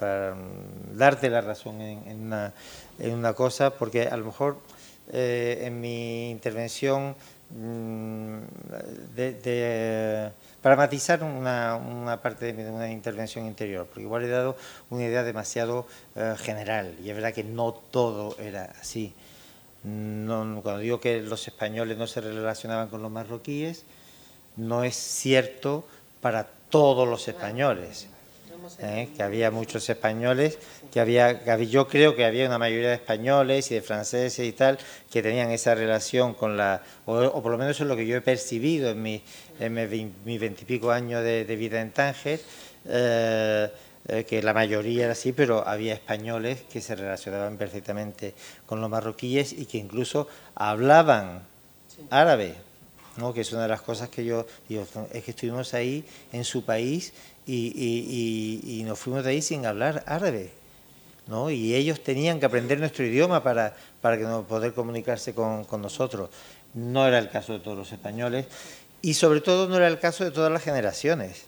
S5: darte la razón en, una, en una cosa, porque a lo mejor eh, en mi intervención, mm, de, para matizar una, una, parte de una intervención interior, porque igual he dado una idea demasiado eh, general, y es verdad que no todo era así. No, cuando digo que los españoles no se relacionaban con los marroquíes, no es cierto para todos los españoles. ¿eh? que había muchos españoles, que había, yo creo que había una mayoría de españoles y de franceses y tal, que tenían esa relación con la, o, por lo menos eso es lo que yo he percibido en, mi, en mis veintipico años de, vida en Tánger, eh, eh, que la mayoría era así, pero había españoles que se relacionaban perfectamente con los marroquíes y que incluso hablaban árabe. ¿no? que es una de las cosas que yo digo, es que estuvimos ahí en su país y, nos fuimos de ahí sin hablar árabe. ¿no? Y ellos tenían que aprender nuestro idioma para, para que no, poder comunicarse con, nosotros. No era el caso de todos los españoles y sobre todo no era el caso de todas las generaciones.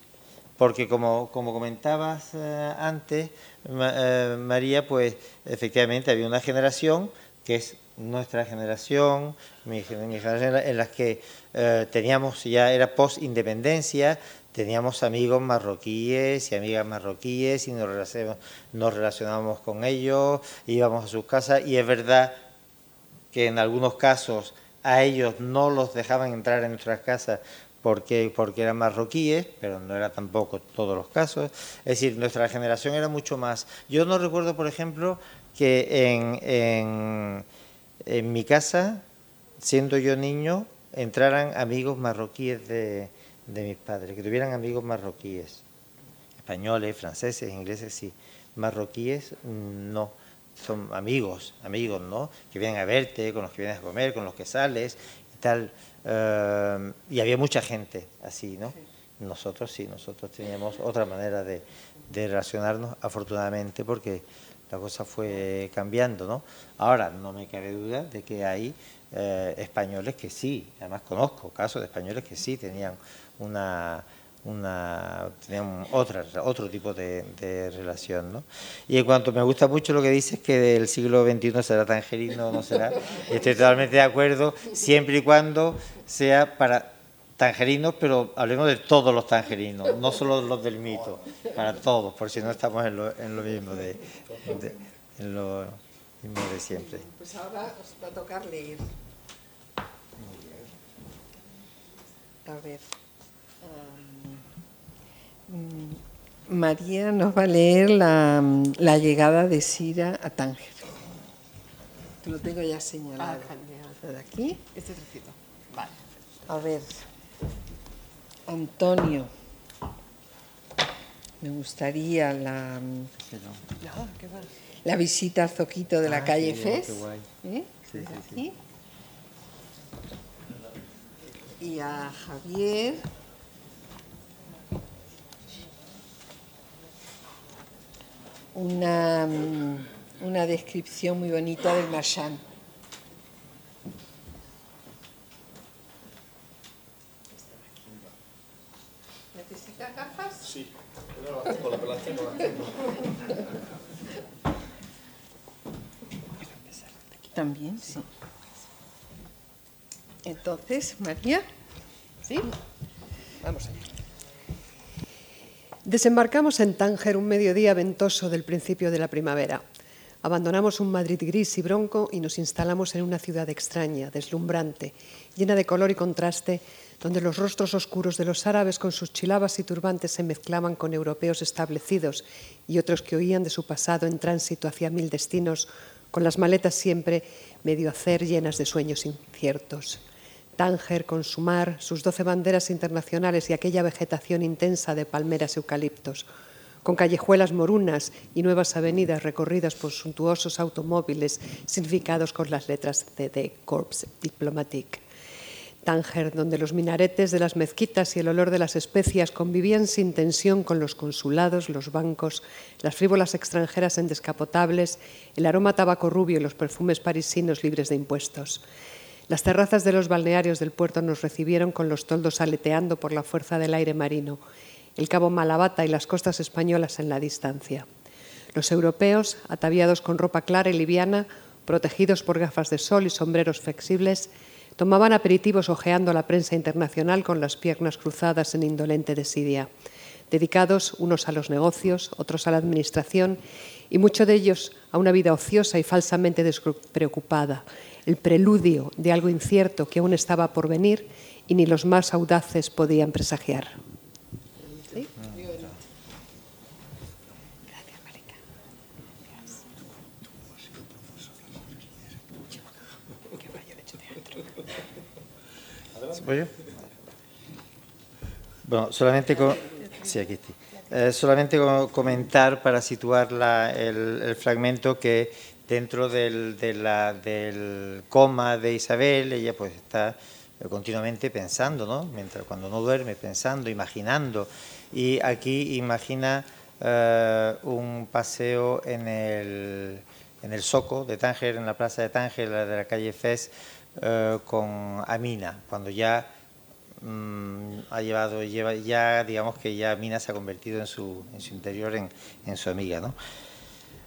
S5: Porque como, como comentabas eh, antes, eh, María, pues efectivamente había una generación que es nuestra generación, mi, generación en la que eh, teníamos ya, era post-independencia, teníamos amigos marroquíes y amigas marroquíes y nos relacionábamos, con ellos, íbamos a sus casas y es verdad que en algunos casos a ellos no los dejaban entrar en nuestras casas porque, porque eran marroquíes, pero no era tampoco todos los casos. Es decir, nuestra generación era mucho más. Yo no recuerdo, por ejemplo, que en, en, en mi casa, siendo yo niño, entraran amigos marroquíes de, de mis padres, que tuvieran amigos marroquíes, españoles, franceses, ingleses, sí, marroquíes no, son amigos, amigos, ¿no? Que vienen a verte, con los que vienes a comer, con los que sales y tal. Eh, y había mucha gente así, ¿no? Nosotros sí, nosotros teníamos otra manera de, de relacionarnos, afortunadamente, porque la cosa fue cambiando, ¿no? Ahora no me cabe duda de que hay eh, españoles que sí, además conozco casos de españoles que sí tenían una, una otra, otro tipo de, relación. ¿no? Y en cuanto me gusta mucho lo que dices, que del siglo XXI será tangerino o no será, estoy totalmente de acuerdo, siempre y cuando sea para tangerinos, pero hablemos de todos los tangerinos, no solo los del mito, para todos, por si no estamos en lo, en lo mismo de, en lo mismo de siempre.
S2: Pues ahora os va a tocar leer. A ver. María nos va a leer la, llegada de Sira a Tánger. lo tengo ya señalado.
S4: Ah, de aquí, este trocito. Vale.
S2: A ver. Antonio. Me gustaría la, la visita al Zoquito de la ah, calle Fes. ¿Eh? aquí. Y a Javier. Una, una descripción muy bonita del Marchand. ¿Necesitas gafas?
S3: Sí, pero las tengo, las tengo, tengo.
S2: También, sí. Entonces, María.
S4: ¿Sí? Vamos allá. Desembarcamos en Tánger un mediodía ventoso del principio de la primavera. Abandonamos un Madrid gris y bronco y nos instalamos en una ciudad extraña, deslumbrante, llena de color y contraste, donde los rostros oscuros de los árabes con sus chilabas y turbantes se mezclaban con europeos establecidos y otros que oían de su pasado en tránsito hacia mil destinos, con las maletas siempre medio hacer llenas de sueños inciertos. Tánger con su mar, sus doce banderas internacionales y aquella vegetación intensa de palmeras y eucaliptos, con callejuelas morunas y nuevas avenidas recorridas por suntuosos automóviles significados con las letras CD Corps Diplomatique. Tánger, donde los minaretes de las mezquitas y el olor de las especias convivían sin tensión con los consulados, los bancos, las frívolas extranjeras en descapotables, el aroma tabaco rubio y los perfumes parisinos libres de impuestos. Las terrazas de los balnearios del puerto nos recibieron con los toldos aleteando por la fuerza del aire marino, el cabo Malabata y las costas españolas en la distancia. Los europeos, ataviados con ropa clara y liviana, protegidos por gafas de sol y sombreros flexibles, tomaban aperitivos hojeando la prensa internacional con las piernas cruzadas en indolente desidia, dedicados unos a los negocios, otros a la administración y muchos de ellos a una vida ociosa y falsamente despreocupada, el preludio de algo incierto que aún estaba por venir y ni los más audaces podían presagiar.
S5: Bueno, solamente con... Sí, aquí eh, solamente comentar para situar el, fragmento que dentro del, del coma de Isabel, ella pues está continuamente pensando, ¿no? Mientras cuando no duerme, pensando, imaginando. Y aquí imagina eh, un paseo en el, en el Soco de Tánger, en la plaza de Tánger, de la calle eh, con Amina, cuando ya mm, ha llevado, lleva, ya digamos que ya Amina se ha convertido en su, en su interior en, en su amiga, ¿no?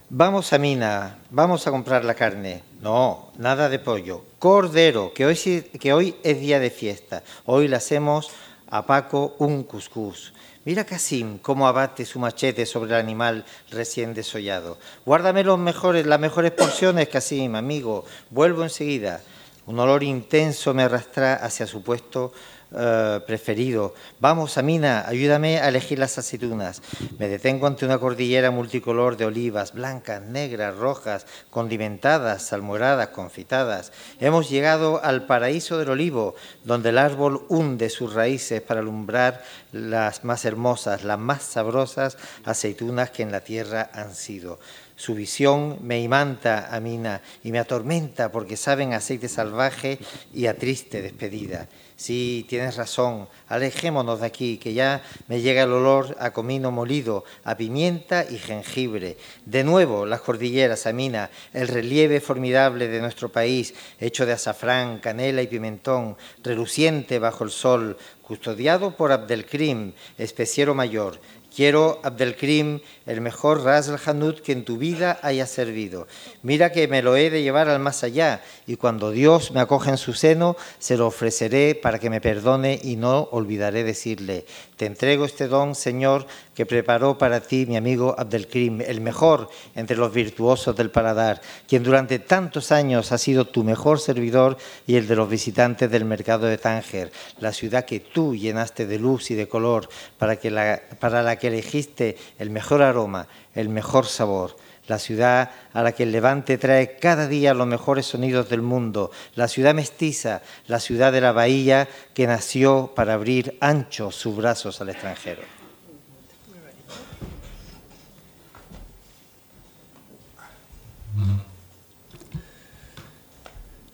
S5: Vamos a Mina, vamos a comprar la carne. No, nada de pollo. Cordero, que hoy, que hoy es día de fiesta. Hoy le hacemos a Paco un cuscús. Mira Casim cómo abate su machete sobre el animal recién desollado. Guárdame los mejores, las mejores porciones, Casim, amigo. Vuelvo enseguida. Un olor intenso me arrastra hacia su puesto eh, preferido. Vamos, Amina, ayúdame a elegir las aceitunas. Me detengo ante una cordillera multicolor de olivas, blancas, negras, rojas, condimentadas, salmoradas, confitadas. Hemos llegado al paraíso del olivo, donde el árbol hunde sus raíces para alumbrar las más hermosas, las más sabrosas aceitunas que en la tierra han sido. Su visión me imanta, Amina, y me atormenta porque saben aceite salvaje y a triste despedida. Sí, tienes razón, alejémonos de aquí, que ya me llega el olor a comino molido, a pimienta y jengibre. De nuevo, las cordilleras, Amina, el relieve formidable de nuestro país, hecho de azafrán, canela y pimentón, reluciente bajo el sol, custodiado por Abdelkrim, especiero mayor, Quiero, Abdelkrim, el mejor Ras el Hanud que en tu vida haya servido. Mira que me lo he de llevar al más allá, y cuando Dios me acoja en su seno, se lo ofreceré para que me perdone y no olvidaré decirle, te entrego este don, Señor, que preparó para ti mi amigo Abdelkrim, el mejor entre los virtuosos del paladar, quien durante tantos años ha sido tu mejor servidor y el de los visitantes del mercado de Tánger, la ciudad que tú llenaste de luz y de color para, que la, para la que elegiste el mejor aroma, el mejor sabor la ciudad a la que el levante trae cada día los mejores sonidos del mundo, la ciudad mestiza, la ciudad de la bahía que nació para abrir anchos sus brazos al extranjero.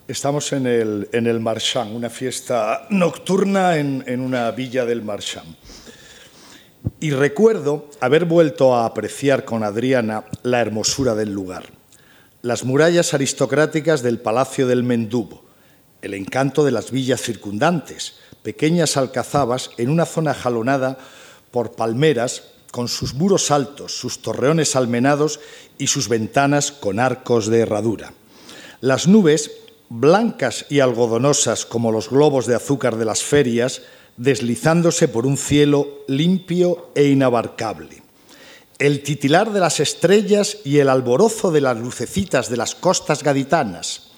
S3: Estamos en el, en el Marchand, una fiesta nocturna en, en una villa del Marchand. Y recuerdo haber vuelto a apreciar con Adriana la hermosura del lugar, las murallas aristocráticas del Palacio del Mendubo, el encanto de las villas circundantes, pequeñas alcazabas en una zona jalonada por palmeras con sus muros altos, sus torreones almenados y sus ventanas con arcos de herradura. Las nubes, blancas y algodonosas como los globos de azúcar de las ferias, deslizándose por un cielo limpio e inabarcable. El titilar de las estrellas y el alborozo de las lucecitas de las costas gaditanas.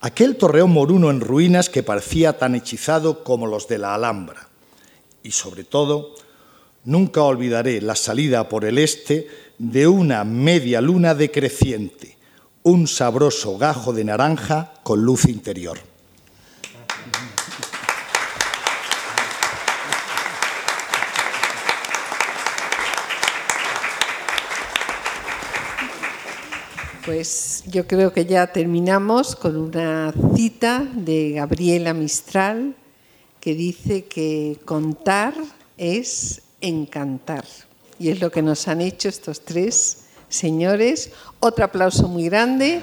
S3: Aquel torreón moruno en ruinas que parecía tan hechizado como los de la Alhambra. Y sobre todo, nunca olvidaré la salida por el este de una media luna decreciente, un sabroso gajo de naranja con luz interior.
S2: Pues yo creo que ya terminamos con una cita de Gabriela Mistral que dice que contar es encantar. Y es lo que nos han hecho estos tres señores. Otro aplauso muy grande.